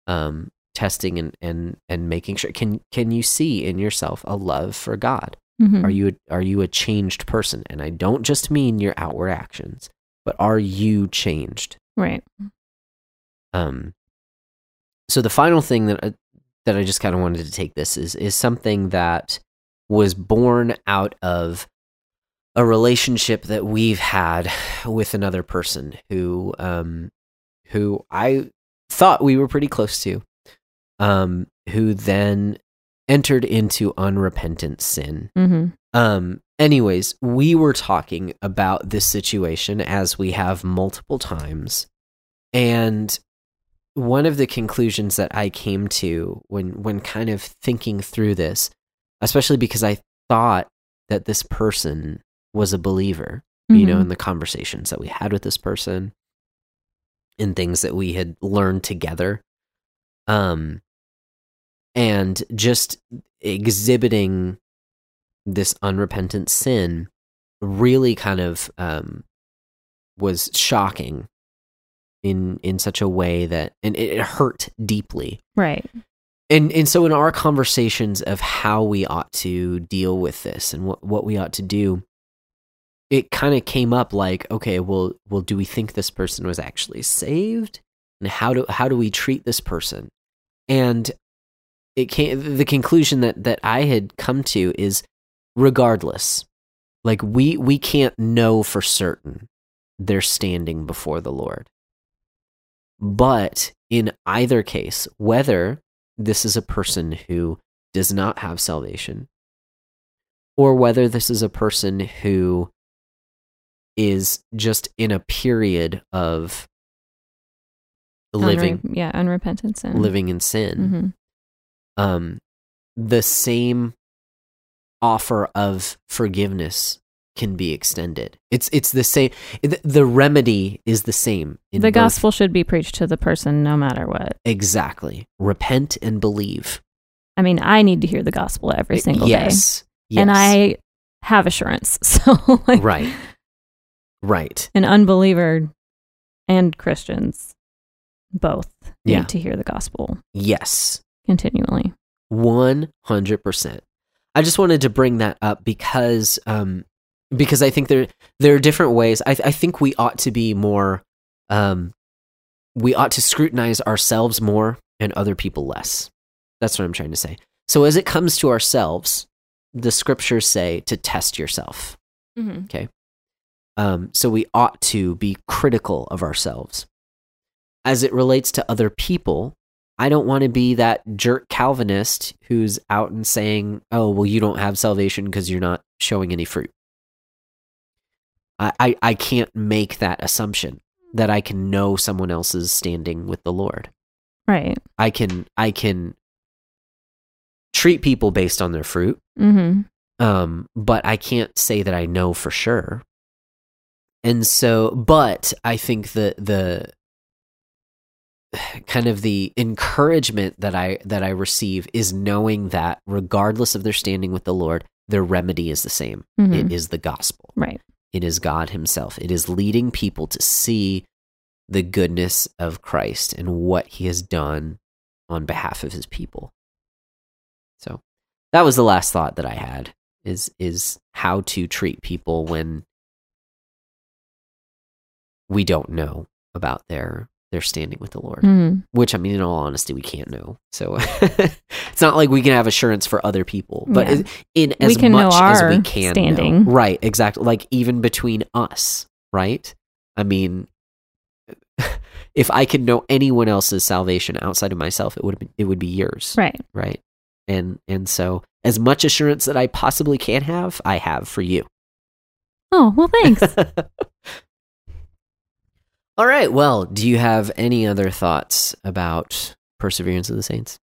S2: um testing and and and making sure can can you see in yourself a love for God
S1: Mhm.
S2: are you a, are you a changed person and I don't just mean your outward actions but are you changed
S1: Right.
S2: um, so the final thing that I, that I just kind of wanted to take this is is something that was born out of a relationship that we've had with another person who um who I thought we were pretty close to um who then entered into unrepentant sin
S1: hmm
S2: um, anyways, we were talking about this situation as we have multiple times. And one of the conclusions that I came to when when kind of thinking through this, especially because I thought that this person was a believer, you know,
S1: Mhm.
S2: in the conversations that we had with this person and things that we had learned together. Um and just exhibiting this unrepentant sin really kind of um, was shocking in in such a way that and it, hurt deeply
S1: Right.
S2: and and so in our conversations of how we ought to deal with this and what what we ought to do it kind of came up like okay well well do we think this person was actually saved and how do how do we treat this person? And it came the conclusion that that I had come to is regardless like we we can't know for certain they're standing before the Lord. But in either case whether this is a person who does not have salvation, or whether this is a person who is just in a period of living
S1: Unre- yeah, unrepentant sin.
S2: living in sin.
S1: hmm
S2: Um, the same offer of forgiveness can be extended. It's it's the same. The, the remedy is the same. In
S1: The
S2: both-
S1: gospel should be preached to the person no matter what.
S2: exactly. Repent and believe.
S1: I mean, I need to hear the gospel every single day.
S2: yes. Yes.
S1: And I have assurance. So, like,
S2: right. Right.
S1: an unbeliever and Christians both
S2: Yeah.
S1: need to hear the gospel
S2: Yes.
S1: continually.
S2: 100%. I just wanted to bring that up because um because I think there there are different ways. I I think we ought to be more um we ought to scrutinize ourselves more and other people less. That's what I'm trying to say. So as it comes to ourselves, the scriptures say to test yourself.
S1: Mm-hmm.
S2: Um, so we ought to be critical of ourselves. As it relates to other people, I don't want to be that jerk Calvinist who's out and saying, oh, well, you don't have salvation because you're not showing any fruit. I, I, I can't make that assumption that I can know someone else's standing with the Lord.
S1: Right.
S2: I can I can treat people based on their fruit,
S1: Mm-hmm.
S2: um, but I can't say that I know for sure. And so, but I think the the kind of the encouragement that I that I receive is knowing that regardless of their standing with the Lord, their remedy is the same.
S1: Mhm.
S2: It is the gospel.
S1: Right.
S2: It is God Himself. It is leading people to see the goodness of Christ and what He has done on behalf of His people. So that was the last thought that I had is is how to treat people when we don't know about their their standing with the Lord.
S1: Mm-hmm.
S2: Which I mean, in all honesty, we can't know. So it's not like we can have assurance for other people, but
S1: Yeah.
S2: in
S1: We
S2: as much as we can, know. right? Exactly. Like even between us, right? I mean, if I could know anyone else's salvation outside of myself, it would be, it would be yours,
S1: Right.
S2: right? And and so as much assurance that I possibly can have, I have for you.
S1: Oh, well, thanks.
S2: All right. Well, do you have any other thoughts about perseverance of the saints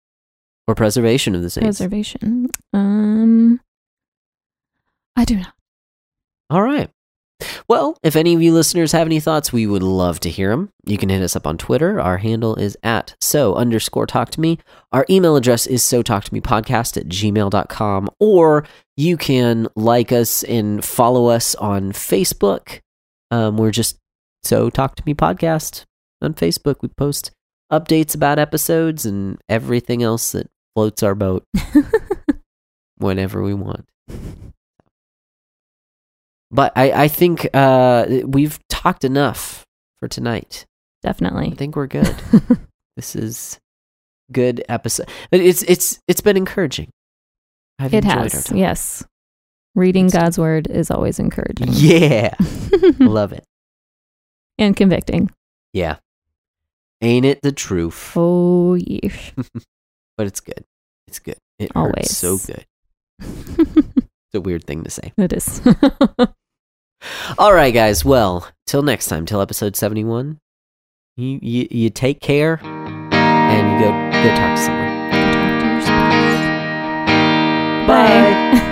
S2: or preservation of the saints?
S1: Preservation. Um, I do not.
S2: All right. Well, if any of you listeners have any thoughts, we would love to hear them. You can hit us up on Twitter. Our handle is at so underscore talk to me. Our email address is so talk to me podcast at gmail.com. Or you can like us and follow us on Facebook. Um, we're just so talk to me podcast on Facebook. We post updates about episodes and everything else that floats our boat whenever we want. But I, I think uh, we've talked enough for tonight.
S1: Definitely.
S2: I think we're good. this is good episode. But it's it's it's been encouraging. I've
S1: it
S2: enjoyed
S1: has. Yes. Reading God's word is always encouraging
S2: Yeah, love it.
S1: And convicting.
S2: Yeah, ain't it the truth?
S1: Oh, yeesh.
S2: But it's good. It's good. It
S1: Always.
S2: so good. It's a weird thing to say.
S1: it is.
S2: All right, guys. Well, till next time, till episode seventy-one. You you, you take care and you go go talk to someone.
S1: Bye.